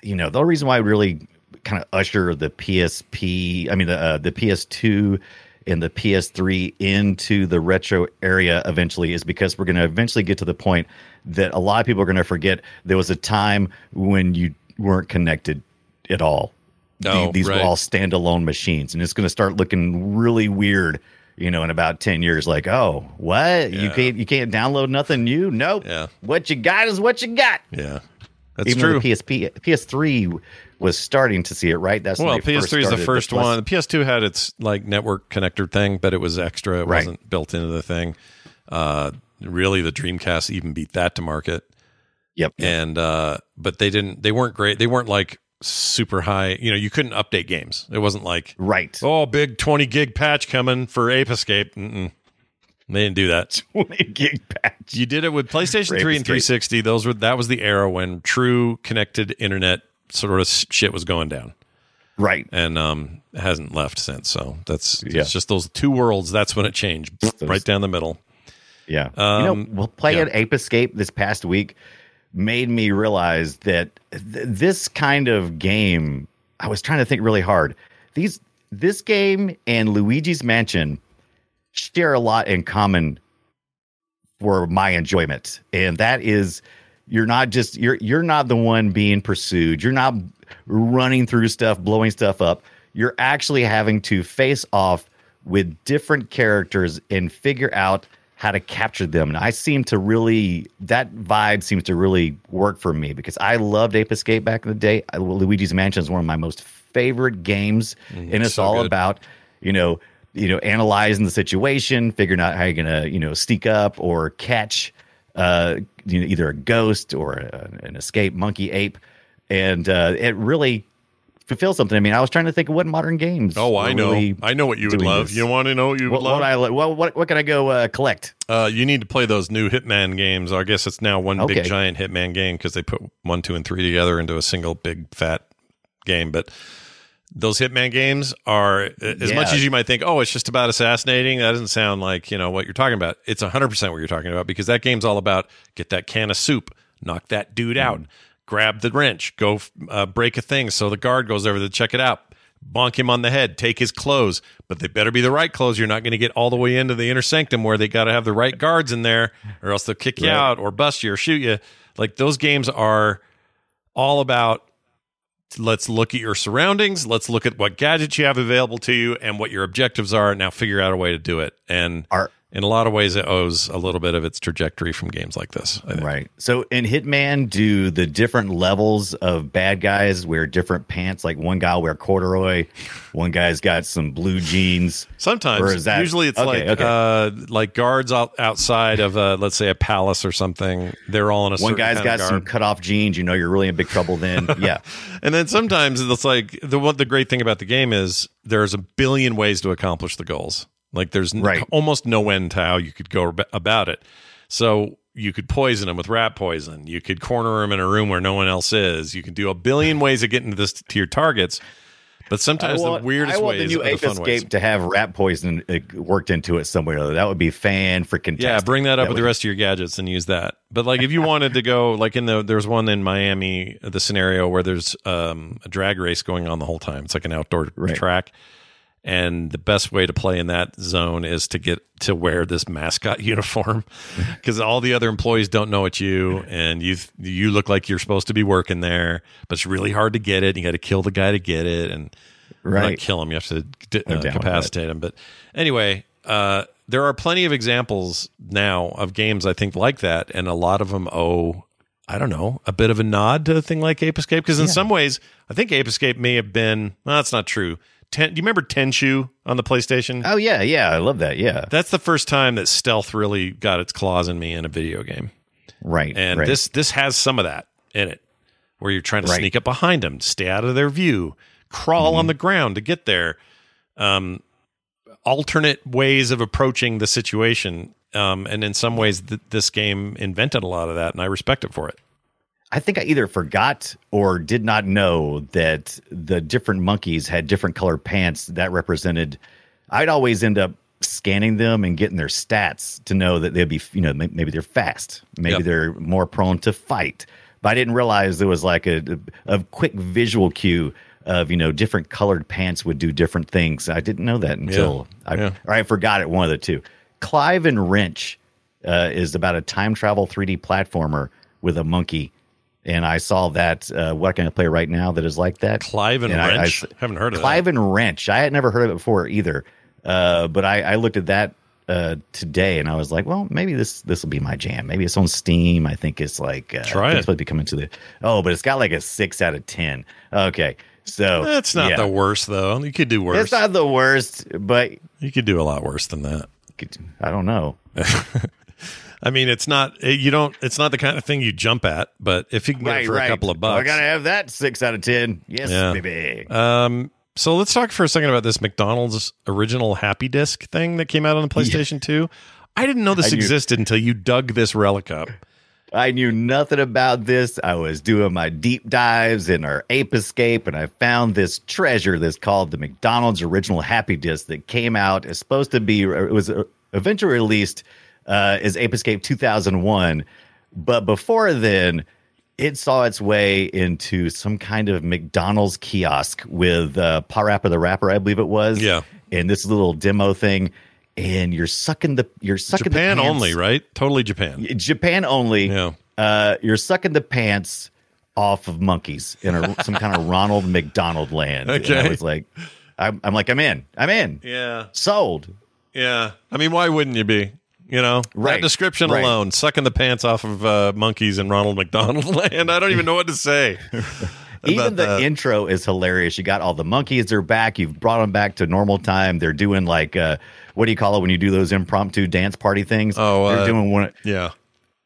you know, the only reason why we really kind of usher the PSP, I mean, the uh, the PS2 and the PS3 into the retro area eventually is because we're going to eventually get to the point that a lot of people are going to forget there was a time when you weren't connected at all. The- Oh, these right. were all standalone machines, and it's going to start looking really weird. You know, in about ten years, like, oh, what? You can't you can't download nothing new? Nope. Yeah. What you got is what you got. Yeah, that's Even true. the PSP, PS3 was starting to see it, right? That's well, PS3 is the first plus- one. The PS2 had its like network connector thing, but it was extra. It Right. wasn't built into the thing. Uh, really, the Dreamcast even beat that to market. Yep. And uh, but they didn't. They weren't great. They weren't like super high. You know, you couldn't update games. It wasn't like right. Oh, big twenty gig patch coming for Ape Escape. Mm-mm. They didn't do that. <laughs> Twenty gig patch. You did it with PlayStation For Three and Escape. 360. Those were that was the era when true connected internet sort of shit was going down. Right. And um hasn't left since. So that's Yeah. it's just those two worlds. That's when it changed. right down the middle. Yeah. Um, you know, well, playing yeah. Ape Escape this past week made me realize that th- this kind of game, I was trying to think really hard. These this game and Luigi's Mansion share a lot in common for my enjoyment. And that is you're not just you're you're not the one being pursued. You're not running through stuff, blowing stuff up. You're actually having to face off with different characters and figure out how to capture them. And I seem to really that vibe seems to really work for me because I loved Ape Escape back in the day. I, Luigi's Mansion is one of my most favorite games, mm, and it's so all good. about you know you know analyzing the situation, figuring out how you're gonna you know sneak up or catch uh, you know, either a ghost or a, an escape monkey ape, and uh, it really fulfills something. I mean, I was trying to think of what modern games. Oh, I know. really I know what you would love. this. You want to know what you would What, love? what I what, what what can I go uh, collect? Uh, you need to play those new Hitman games. I guess it's now one Okay. big giant Hitman game because they put one, two, and three together into a single big fat game. But those Hitman games are as Yeah. much as you might think. Oh, it's just about assassinating. That doesn't sound like you know what you're talking about. It's 100 percent what you're talking about because that game's all about get that can of soup, knock that dude out, grab the wrench, go uh, break a thing so the guard goes over to check it out. Bonk him on the head, take his clothes, but they better be the right clothes. You're not going to get all the way into the inner sanctum where they got to have the right guards in there, or else they'll kick you Right. out or bust you or shoot you. Like those games are all about let's look at your surroundings, let's look at what gadgets you have available to you and what your objectives are. Now figure out a way to do it. And Are in a lot of ways, it owes a little bit of its trajectory from games like this. Right. So in Hitman, do the different levels of bad guys wear different pants? Like one guy wear corduroy, one guy's got some blue jeans. Sometimes, Or is that- usually it's okay, like okay. uh, like guards out, outside of uh, let's say a palace or something. They're all in a One certain guy's kind got of some cut off jeans. You know you're really in big trouble then. <laughs> yeah. And then sometimes it's like the what the great thing about the game is there's a billion ways to accomplish the goals. Like there's n- almost no end to how you could go ab- about it. So you could poison him with rat poison. You could corner him in a room where no one else is. You can do a billion <laughs> ways of getting to this to your targets. But sometimes want, the weirdest I want ways the new Ape Escape ways. to have rat poison uh, worked into it somewhere. That would be fan freaking. Yeah, bring that up with the rest of your gadgets and use that. But like, if you wanted to go, like in the there's one in Miami, the scenario where there's um, a drag race going on the whole time. It's like an outdoor track, and the best way to play in that zone is to get to wear this mascot <laughs> uniform <laughs> because all the other employees don't know it's you, and you you look like you're supposed to be working there, but it's really hard to get it. You got to kill the guy to get it, and or not Right. kill him. You have to uh, down with that. capacitate him. But anyway, uh, there are plenty of examples now of games I think like that, and a lot of them owe. I don't know, a bit of a nod to a thing like Ape Escape because in some ways, I think Ape Escape may have been. Well, that's not true. Ten, do you remember Tenchu on the PlayStation? Oh yeah, yeah, I love that. Yeah, That's the first time that stealth really got its claws in me in a video game. right. And right. this this has some of that in it, where you're trying to Right. sneak up behind them, stay out of their view, crawl Mm-hmm. on the ground to get there. Um, alternate ways of approaching the situation, um, and in some ways, th- this game invented a lot of that, and I respect it for it. I think I either forgot or did not know that the different monkeys had different colored pants that represented. I'd always end up scanning them and getting their stats to know that they'd be, you know, maybe they're fast, maybe Yep. they're more prone to fight. But I didn't realize there was like a, a quick visual cue of, you know, different colored pants would do different things. I didn't know that until I, Yeah. or I forgot it, one of the two. Clive and Wrench uh, is about a time travel 3D platformer with a monkey. And I saw that. Uh, what can I play right now that is like that? Clive and And I- I Wrench? Haven't heard of it. Clive that. and Wrench. I had never heard of it before either. Uh, but I, I looked at that uh, today and I was like, well, maybe this this will be my jam. Maybe it's on Steam. I think it's like uh, Try it. It's supposed to be coming to the. Oh, but it's got like a six out of ten. Okay, so That's not yeah. the worst, though. You could do worse. It's not the worst, but you could do a lot worse than that. I don't know. <laughs> I mean, it's not eh, you don't. It's not the kind of thing you jump at. But if you can get it for a couple of bucks, I gotta have that six out of ten. Yes, Yeah. baby. Um, so let's talk for a second about this McDonald's original Happy Disc thing that came out on the PlayStation 2. I didn't know this existed until you dug this relic up. I knew nothing about this. I was doing my deep dives in our Ape Escape, and I found this treasure that's called the McDonald's Original Happy Disc that came out. It's supposed to be, it was uh, eventually released uh, as Ape Escape 2001. But before then, it saw its way into some kind of McDonald's kiosk with uh, Parappa the Rapper, I believe it was. Yeah. And this little demo thing. And you're sucking the you're sucking Japan the pants. only, right? Totally Japan. Japan only. Yeah. Uh, you're sucking the pants off of monkeys in a, some kind of Ronald McDonald land. And Okay. I was like, I'm, I'm like, I'm in. I'm in. Yeah. Sold. Yeah. I mean, why wouldn't you be? You know, that Right. description Right. alone, sucking the pants off of uh, monkeys in Ronald McDonald <laughs> land. I don't even know what to say. <laughs> Even the that. intro is hilarious. You got all the monkeys. They're back. You've brought them back to normal time. They're doing like, uh, what do you call it when you do those impromptu dance party things? Oh, they're uh, doing one. Yeah.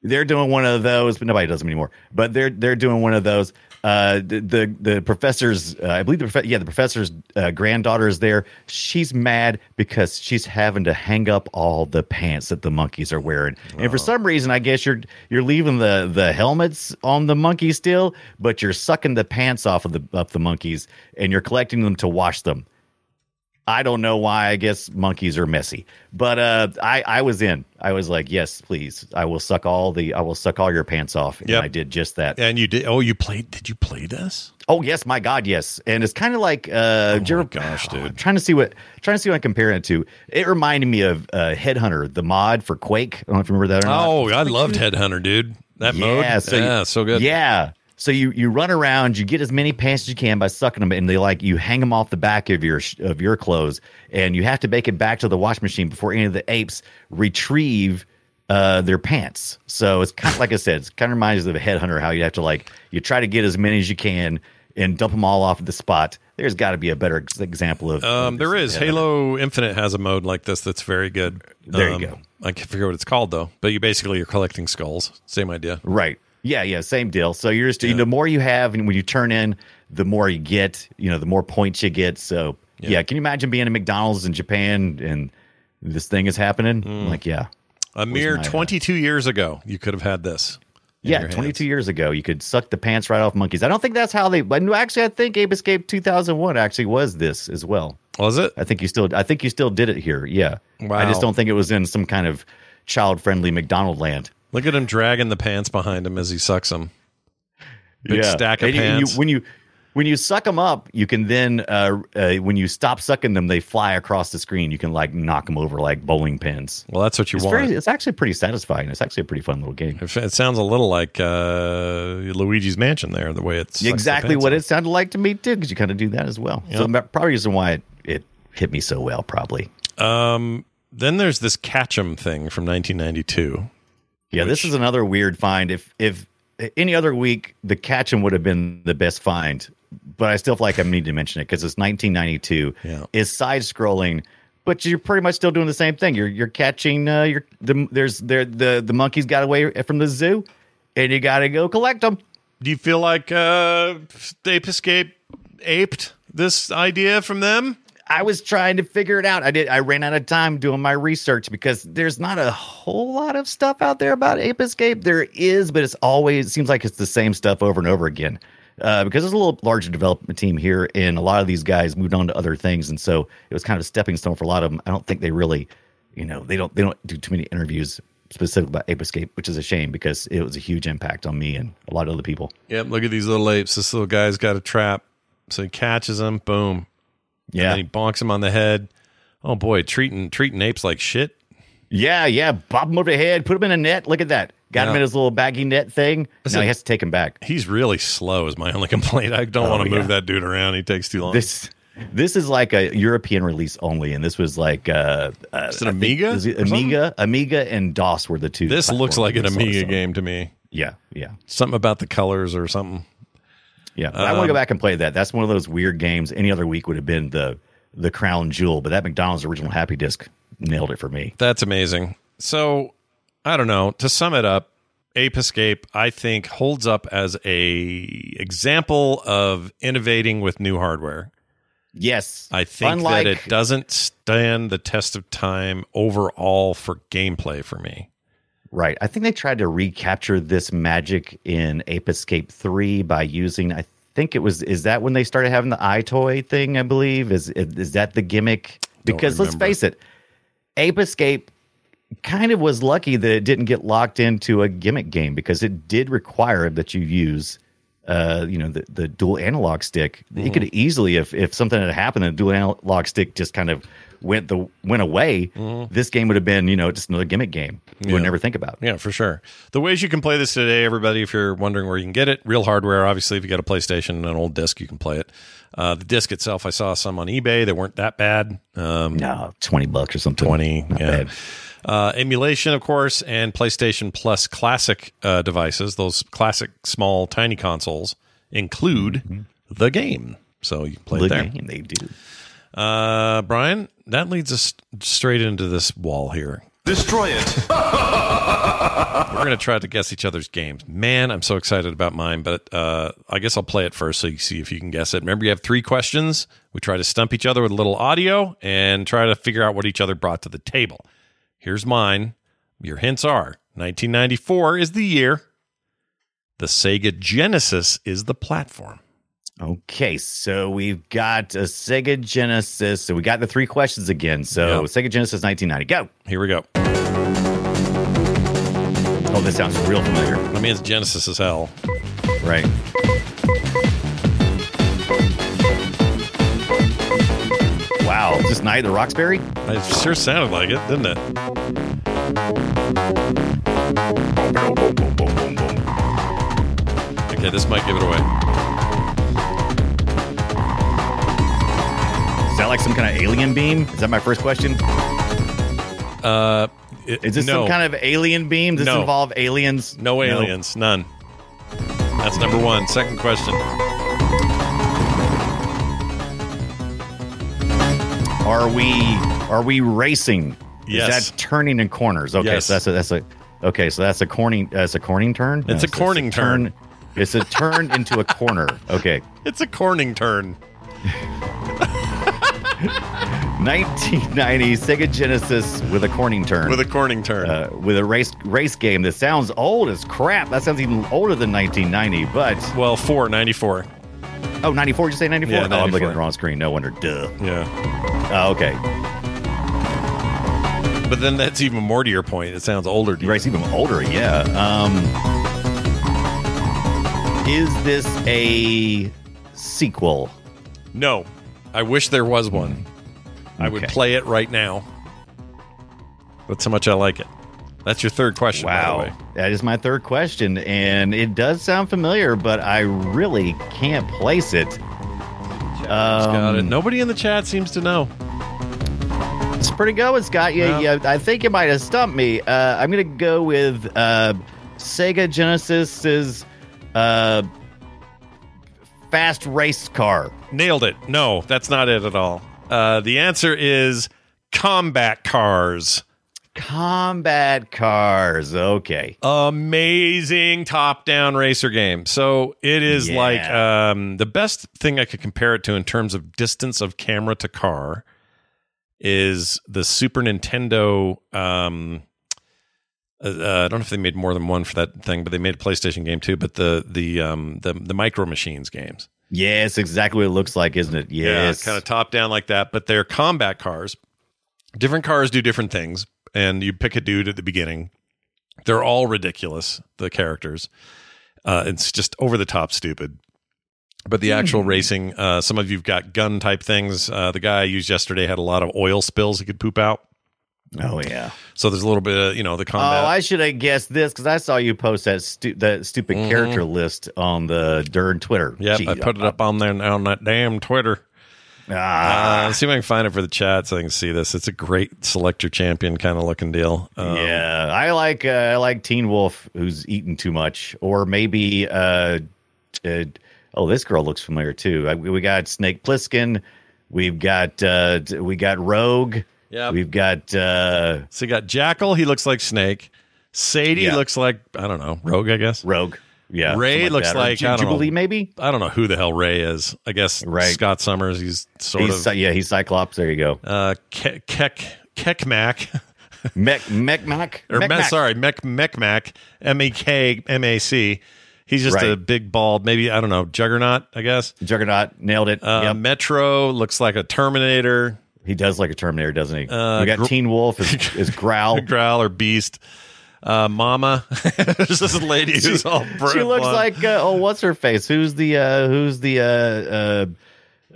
they're doing one of those, but nobody does them anymore. But they're they're doing one of those. Uh, the the, the professor's, uh, I believe the prof- yeah the professor's uh, granddaughter is there. She's mad because she's having to hang up all the pants that the monkeys are wearing, and for some reason, I guess you're you're leaving the the helmets on the monkeys still, but you're sucking the pants off of the of the monkeys, and you're collecting them to wash them. I don't know why. I guess monkeys are messy, but uh, I I was in. I was like, yes, please. I will suck all the. I will suck all your pants off. And Yep. I did just that. And you did. Oh, you played. Did you play this? Oh yes, my God, yes. And it's kind of like. Uh, oh my gosh, dude. I'm <sighs> trying to see what trying to see what I'm comparing it to. It reminded me of uh, Headhunter, the mod for Quake. I don't know if you remember that or not. Oh, I loved Headhunter, dude. That mode. so, yeah, so good. Yeah. So you you run around, you get as many pants as you can by sucking them, and they like you hang them off the back of your of your clothes, and you have to make it back to the wash machine before any of the apes retrieve uh, their pants. So it's kind of like I said, it kind of reminds of a headhunter how you have to like you try to get as many as you can and dump them all off at the spot. There's got to be a better ex- example of. Um, there is. Halo Infinite has a mode like this that's very good. There you Um, go. I can't figure what it's called though, but you basically you're collecting skulls. Same idea. Right. Yeah, yeah, same deal. So you're just the more you have, and when you turn in, the more you get. You know, the more points you get. So yeah, can you imagine being at McDonald's in Japan and this thing is happening? Mm. Like, yeah, A mere uh, 22 years ago, you could have had this. yeah. 22 years ago, you could suck the pants right off monkeys. I don't think that's how they. But actually, I think Ape Escape 2001 actually was this as well. Was it? I think you still. I think you still did it here. Yeah. Wow. I just don't think it was in some kind of child-friendly McDonald land. Look at him dragging the pants behind him as he sucks them. Big stack of And pants. You, when you when you suck them up, you can then uh, uh, when you stop sucking them, they fly across the screen. You can like knock them over like bowling pins. well, that's what you It's, want. very, it's actually pretty satisfying. It's actually a pretty fun little game. It it sounds a little like uh, Luigi's Mansion there, the way it's exactly what it sounded like to me too, because you kind of do that as well. So Yep. that- probably reason why it, it hit me so well. Probably. Um, then there's this Catchem thing from 1992. Yeah, this is another weird find. If if any other week, the Catchem would have been the best find, but I still feel like I need to mention it because it's 1992. Yeah. It's side scrolling, but you're pretty much still doing the same thing. You're you're catching. Uh, you're the there's there the the monkeys got away from the zoo, and you got to go collect them. Do you feel like uh, Ape Escape aped this idea from them? I was trying to figure it out. I did. I ran out of time doing my research because there's not a whole lot of stuff out there about Ape Escape. There is, but it's always it seems like it's the same stuff over and over again. Uh, because there's a little larger development team here, and a lot of these guys moved on to other things, and so it was kind of a stepping stone for a lot of them. I don't think they really, you know, they don't they don't do too many interviews specific about Ape Escape, which is a shame because it was a huge impact on me and a lot of other people. Yep. Look at these little apes. This little guy's got a trap, so he catches them. Boom. Yeah. And then he bonks him on the head. Oh boy, treating treating apes like shit. Yeah, yeah. Bob him over the head, put him in a net. Look at that. Got him in his little baggy net thing. Is now he has to take him back. He's really slow. Is my only <laughs> complaint. I don't Oh, want to move yeah. that dude around. He takes too long. This this is like a European release only, and this was like uh, uh it I think- Amiga? Amiga, Amiga, and DOS were the two. This looks like an platforms I saw, Amiga game to me. Yeah, yeah, Something about the colors or something. Yeah. But I want to Um, go back and play that. That's one of those weird games. Any other week would have been the the crown jewel, but that McDonald's original Happy Disc nailed it for me. That's amazing. So, I don't know. To sum it up, Ape Escape, I think, holds up as a example of innovating with new hardware. Yes, I think Unlike- that it doesn't stand the test of time overall for gameplay for me. Right. I think they tried to recapture this magic in Ape Escape 3 by using I think it was is that when they started having the eye toy thing, I believe? Is is that the gimmick? Because let's face it, Ape Escape kind of was lucky that it didn't get locked into a gimmick game because it did require that you use uh, you know, the, the dual analog stick. Mm-hmm. It could easily, if if something had happened the dual analog stick just kind of went the went away, this game would have been, you know, just another gimmick game. You Mm-hmm. Yeah. would never think about. Yeah, for sure. The ways you can play this today, everybody, if you're wondering where you can get it, real hardware. Obviously, if you got a PlayStation and an old disc, you can play it. Uh, the disc itself, I saw some on eBay. They weren't that bad. Um, No, twenty bucks or something. 20 Not yeah uh, emulation of course and playstation plus classic uh, devices those classic small tiny consoles include the game so you can play The it there game they do. Uh, brian that leads us straight into this wall here. Destroy it. <laughs> we're going to try to guess each other's games. Man i'm so excited about mine but uh, i guess i'll play it first so you see if you can guess it. Remember you have three questions. We try to stump each other with a little audio and try to figure out what each other brought to the table. Here's mine. Your hints are 1994 is the year. The sega genesis is the platform Okay, so we've got a Sega Genesis. So we got the three questions again. So Yep. Sega Genesis 1990. Go. here we go Oh, this sounds real familiar. i mean it's genesis as hell Right. Wow, is this Night the Roxbury? it sure sounded like it didn't it Okay, this might give it away. That like some kind of alien beam? Is that my first question? Uh, Is this no. some kind of alien beam? Does this No. involve aliens? No aliens, none. That's number one. Second question. Are we are we racing? Yes. Is that turning in corners? Okay, Yes. so that's a that's a okay, so that's a corning that's a corning turn? It's a corning turn. It's a turn into a corner. Okay. <laughs> It's a corning turn. <laughs> 1990 Sega Genesis with a corning turn. With a corning turn. uh, with a race race game that sounds old as crap. That sounds even older than 1990, but Well, four, 94. oh, 94, did you say 94? Yeah, Oh, I'm looking at the wrong screen. No wonder. Duh. Yeah. Oh, okay. But then that's even more to your point. It sounds older to you. Race even older, yeah. Um, is this a sequel? No. I wish there was one. I would play it right now. That's how much I like it. That's your third question, by the Wow. way. That is my third question, and it does sound familiar, but I really can't place it. Got it. Um, Nobody in the chat seems to know. It's pretty good, Scott. Yeah, Yeah. yeah. I think you might have stumped me. Uh, I'm going to go with uh, Sega Genesis's uh, fast race car. Nailed it. No, that's not it at all. Uh, the answer is combat cars. Combat cars. Okay. Amazing top down racer game. So it is Yeah. like um, the best thing I could compare it to in terms of distance of camera to car is the Super Nintendo. Um, uh, I don't know if they made more than one for that thing, but they made a PlayStation game too. But the the um, the the Micro Machines games. Yes, exactly what it looks like, isn't it? Yes. Yeah, kind of top down like that. But they're combat cars. Different cars do different things, and you pick a dude at the beginning. They're all ridiculous. The characters, uh, it's just over the top stupid. But the actual racing, uh, some of you've got gun type things. Uh, the guy I used yesterday had a lot of oil spills he could poop out. Oh yeah. So there's a little bit of you know the combat. Oh. I should have guessed this because I saw you post that stu- that stupid Mhm. character list on the Dern Twitter. Gee, I put it up on there on that damn Twitter. Ah, Uh, let's see if I can find it for the chat so I can see this. It's a great select your champion kind of looking deal. Um, yeah, I like uh, I like Teen Wolf who's eating too much, or maybe uh, uh oh this girl looks familiar too. I, we got Snake Plissken, we've got uh, we got Rogue, Yep. we've got uh, So you got Jackal, he looks like Snake. Sadie Yeah. looks like I don't know, Rogue, I guess. Rogue. Yeah, Ray looks that. Like Ju- I don't Jubilee, know. maybe. I don't know who the hell Ray is. I guess Right. Scott Summers. He's sort He's, of yeah, he's Cyclops. There you go. uh, Ke- Kek Kekmac <laughs> Mech Mech Mac or Mech Me- Mac. sorry Mech Mechmac M E K M A C. He's just Right. a big bald, maybe I don't know, Juggernaut. I guess. Juggernaut nailed it. Uh, yep. Metro looks like a Terminator. He does like a Terminator, doesn't he? Uh, we got gr- Teen Wolf is, <laughs> is Growl. Growl or Beast. Uh, Mama, <laughs> there's this lady who's all she looks like uh, oh, what's her face? Who's the uh, who's the uh, uh,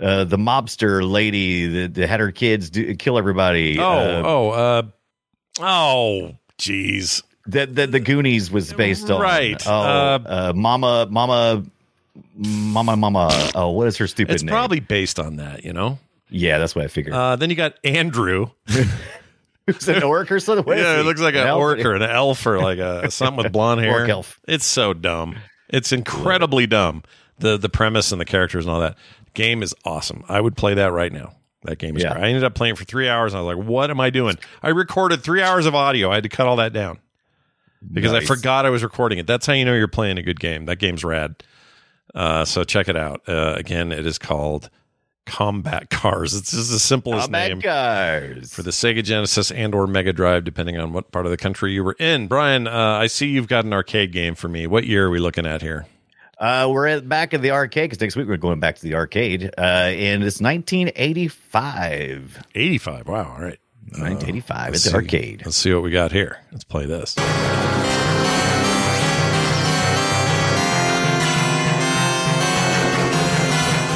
uh, the mobster lady that, that had her kids do, kill everybody? Oh, uh, oh, uh, oh, jeez. that that the Goonies was based on. Right. Oh, Uh, uh, Mama, Mama, Mama, Mama. Oh, what is her stupid It's name? probably based on that, you know. Yeah, that's what I figured. Uh, then you got Andrew. <laughs> Who's an orc or something? Yeah, he? it looks like an elf? orc or an elf or like a <laughs> something with blonde hair. Orc elf. It's so dumb. It's incredibly dumb. The the premise and the characters and all that. Game is awesome. I would play that right now. That game is Yeah. great. I ended up playing for three hours and I was like, what am I doing? I recorded three hours of audio. I had to cut all that down. Because I forgot I was recording it. That's how you know you're playing a good game. That game's rad. Uh, so check it out. Uh, again, it is called Combat Cars. It's just the simplest Combat name Cars. for the Sega Genesis and or Mega Drive, depending on what part of the country you were in. Brian, uh, I see you've got an arcade game for me. What year are we looking at here? Uh, we're at back at the arcade because next week we're going back to the arcade, uh, and it's 1985. 85. Wow. All right. 1985 at the see. arcade. Let's see what we got here. Let's play this.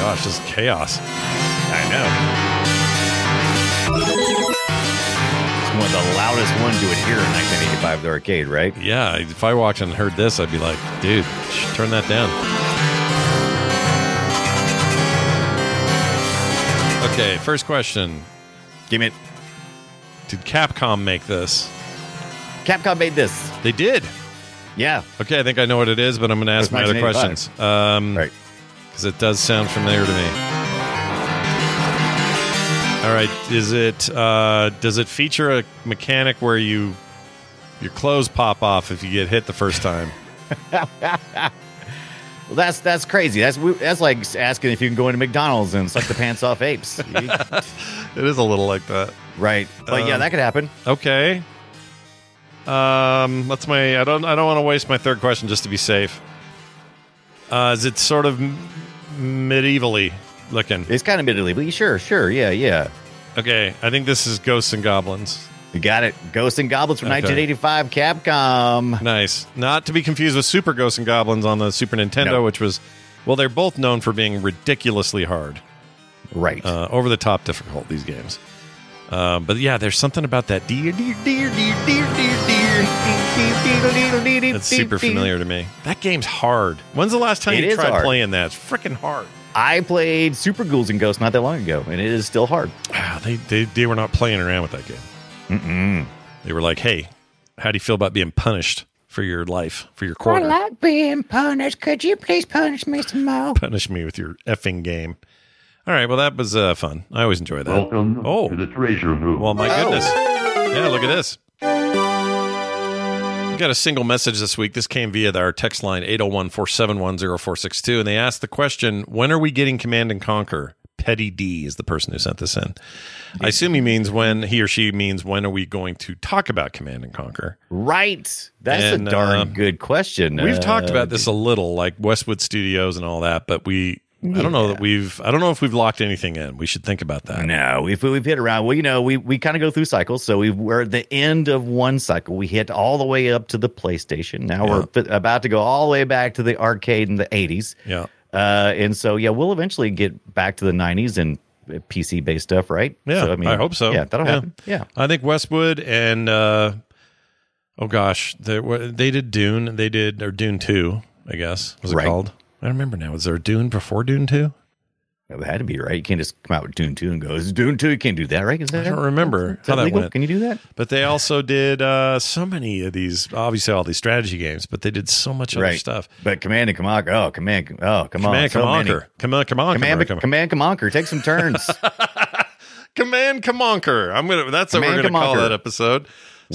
gosh, this is chaos. I know. It's one of the loudest ones you would hear in 1985, the arcade, right? Yeah, if I watched and heard this, I'd be like, dude, turn that down. Okay, first question. Give me it. Did Capcom make this? Capcom made this. They did. Yeah. Okay, I think I know what it is, but I'm going to ask my other questions. Um, right. Because it does sound familiar to me. All right, is it? Uh, does it feature a mechanic where you your clothes pop off if you get hit the first time? <laughs> Well, that's that's crazy. That's that's like asking if you can go into McDonald's and suck the pants off apes. <laughs> It is a little like that. right. But yeah, Um, that could happen. Okay. Um, that's my. I don't. I don't want to waste my third question just to be safe. Uh, is it sort of medievally looking? It's kind of medieval. Sure, sure. Yeah, yeah. Okay, I think this is Ghosts and Goblins. You got it. Ghosts and Goblins from Okay. 1985, Capcom. Nice. Not to be confused with Super Ghosts and Goblins on the Super Nintendo, No. which was, well, they're both known for being ridiculously hard, Right. uh, over the top difficult. These games. Um, but yeah, there's something about that deer, deer, deer, deer, deer, deer, deer. That's super familiar to me. That game's hard. When's the last time It you is tried hard. playing that? It's freaking hard. I played Super Ghouls and Ghosts not that long ago, and it is still hard. Wow, they, they they were not playing around with that game. Mm-mm. They were like, "Hey, how do you feel about being punished for your life, for your quarter? I like being punished. Could you please punish me some more? Punish me with your effing game." All right, well, that was uh, fun. I always enjoy that. Welcome oh, to the treasure room. well, my Oh. goodness. Yeah, look at this. We got a single message this week. This came via our text line 801 471 0462. And they asked the question When are we getting Command and Conquer? Petty D is the person who sent this in. I assume he means when he or she means when are we going to talk about Command and Conquer? Right. That's And, a darn uh, good question. We've Uh, talked about this a little, like Westwood Studios and all that, but we I don't know that we've I don't know if we've locked anything in. We should think about that. No, we've we've hit around. Well, you know, we we kind of go through cycles. So we we're at the end of one cycle. We hit all the way up to the PlayStation. Now we're about to go all the way back to the arcade in the eighties. Yeah. Uh, and so yeah, we'll eventually get back to the nineties and PC based stuff, right? Yeah, So, I, hope so. Yeah, that'll happen. Yeah. I think Westwood and uh, oh gosh, they they did Dune. They did or Dune Two, I guess was it Right. called? I don't remember now. Was there a Dune before Dune Two? It had to be right. You can't just come out with Dune two and go, "It's Dune two. You can't do that, right? Is that I don't remember is how that legal? went. Can you do that? But they also did uh, so many of these, obviously all these strategy games. But they did so much other stuff. But Command and Conquer. Oh, Command. Oh, come on. Command, so many. Conquer, Command, Command, Command, Command, Command, Conquer. Take some turns. <laughs> Command, Conquer. I'm gonna. That's what we're gonna call that episode.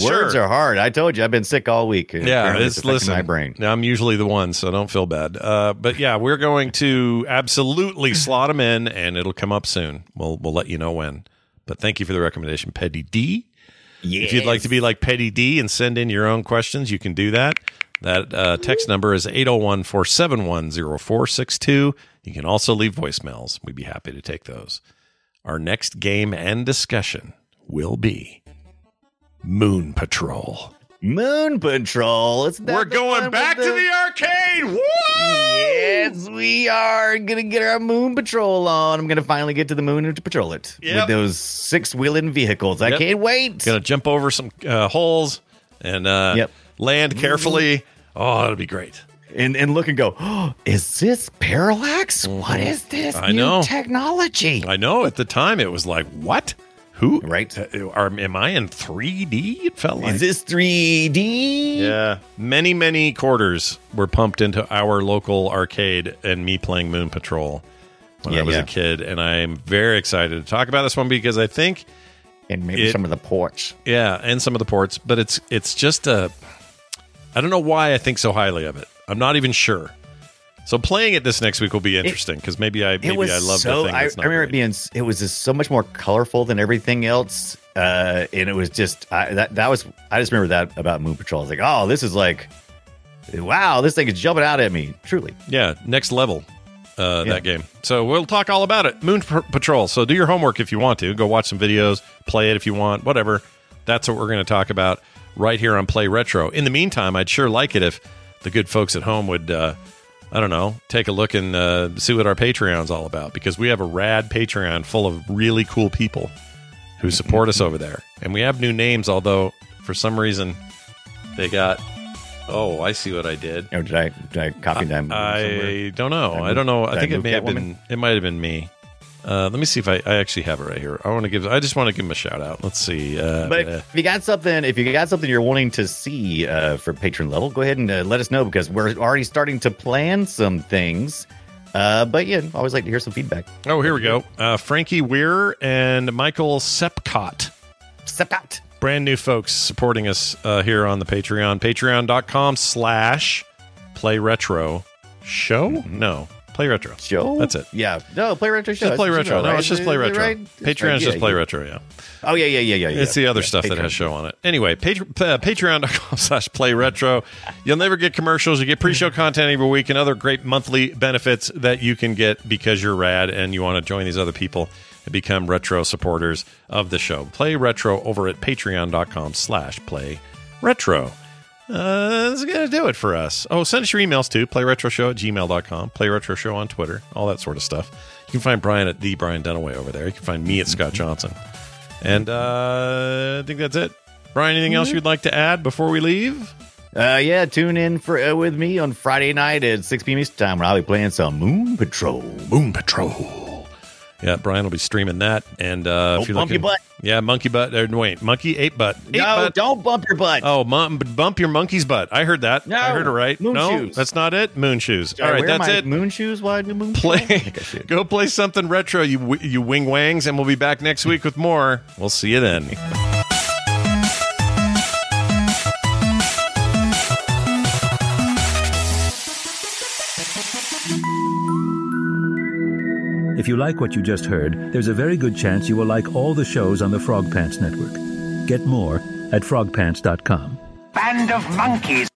Words Sure. are hard. I told you, I've been sick all week. Yeah, Apparently it's, affecting listen. my brain. Now I'm usually the one, so don't feel bad. Uh, but yeah, we're going to absolutely slot them in, and it'll come up soon. We'll we'll let you know when. But thank you for the recommendation, Petty D. If you'd like to be like Petty D and send in your own questions, you can do that. That uh, text number is 801 471 0462. You can also leave voicemails. We'd be happy to take those. Our next game and discussion will be Moon Patrol. Moon Patrol. It's We're going back to the arcade. Woo! Yes, we are gonna get our Moon Patrol on. I'm gonna finally get to the moon and to patrol it Yep. with those six wheeling vehicles. I can't wait. Gonna jump over some uh, holes and uh, Yep. land carefully. Oh, that'll be great. And and look and go. Oh, is this parallax? What is this I new know. technology? I know at the time it was like, what? Who? Right. Uh, Are, am I in 3D? It felt like. Is this 3D? Yeah. Many, many quarters were pumped into our local arcade and me playing Moon Patrol when Yeah, I was yeah. a kid. And I'm very excited to talk about this one because I think And maybe It- some of the ports. Yeah, and some of the ports, but it's it's just a I don't know why I think so highly of it. I'm not even sure. So playing it this next week will be interesting because maybe I maybe I love so. the thing. I, I remember great. it being. It was just so much more colorful than everything else, uh, and it was just I, that. That was. I just remember that about Moon Patrol. I was like, oh, this is like, wow, this thing is jumping out at me. Truly, yeah, next level. Uh, Yeah. That game. So we'll talk all about it. Moon P- Patrol. So do your homework if you want to. Go watch some videos, play it if you want, whatever. That's what we're going to talk about right here on Play Retro. In the meantime, I'd sure like it if the good folks at home would, uh, I don't know, take a look and uh, see what our Patreon's all about because we have a rad Patreon full of really cool people who support us over there. And we have new names, although for some reason they got. Oh, I see what I did. or did I? Did I copy them? somewhere? I don't know. I I don't know. I I think it may have been. It might have been me. Uh, let me see if I, I actually have it right here. I want to give. I just want to give him a shout out. Let's see. Uh, But if you got something, if you got something you're wanting to see uh, for patron level, go ahead and uh, let us know because we're already starting to plan some things. Uh, but yeah, always like to hear some feedback. oh, here we go. Uh, Frankie Weir and Michael Sepcott. Sepcott. Brand new folks supporting us uh, here on the Patreon. Patreon.com slash play retro show? No. Play retro. Show? That's it. Yeah. No, play retro show. Just play retro. No, right? it's just play retro. right? Patreon is Yeah, just play yeah. retro, yeah. Oh yeah, yeah, yeah, yeah. yeah. It's the other stuff that has show on it. Anyway, patre- uh, <laughs> patreon.com slash play retro. You'll never get commercials. You get pre show content every week and other great monthly benefits that you can get because you're rad and you want to join these other people and become retro supporters of the show. Play retro over at patreon.com slash play retro. Uh, that's going to do it for us. Oh, send us your emails too. Playretroshow at gmail.com. Playretroshow on Twitter. All that sort of stuff. You can find Brian at the Brian Dunaway over there. You can find me at Scott Johnson. And uh, I think that's it. Brian, anything else you'd like to add before we leave? Uh, yeah, tune in for uh, with me on Friday night at 6 p.m. Eastern Time where I'll be playing some Moon Patrol. Moon Patrol. Yeah, Brian will be streaming that. And uh, Don't if you're bump looking, butt. yeah, monkey butt. Or, wait, monkey ape butt. Ape no, butt. don't bump your butt. Oh, mum, bump your monkey's butt. I heard that. No, I heard it right. moon no, shoes. that's not it. Moon shoes. Should All wear that's it. Moon shoes? Why do moon play <laughs> go play something retro you you wing wangs and we'll be back next week with more we'll see you then If you like what you just heard, there's a very good chance you will like all the shows on the Frog Pants Network. Get more at frogpants.com. Band of monkeys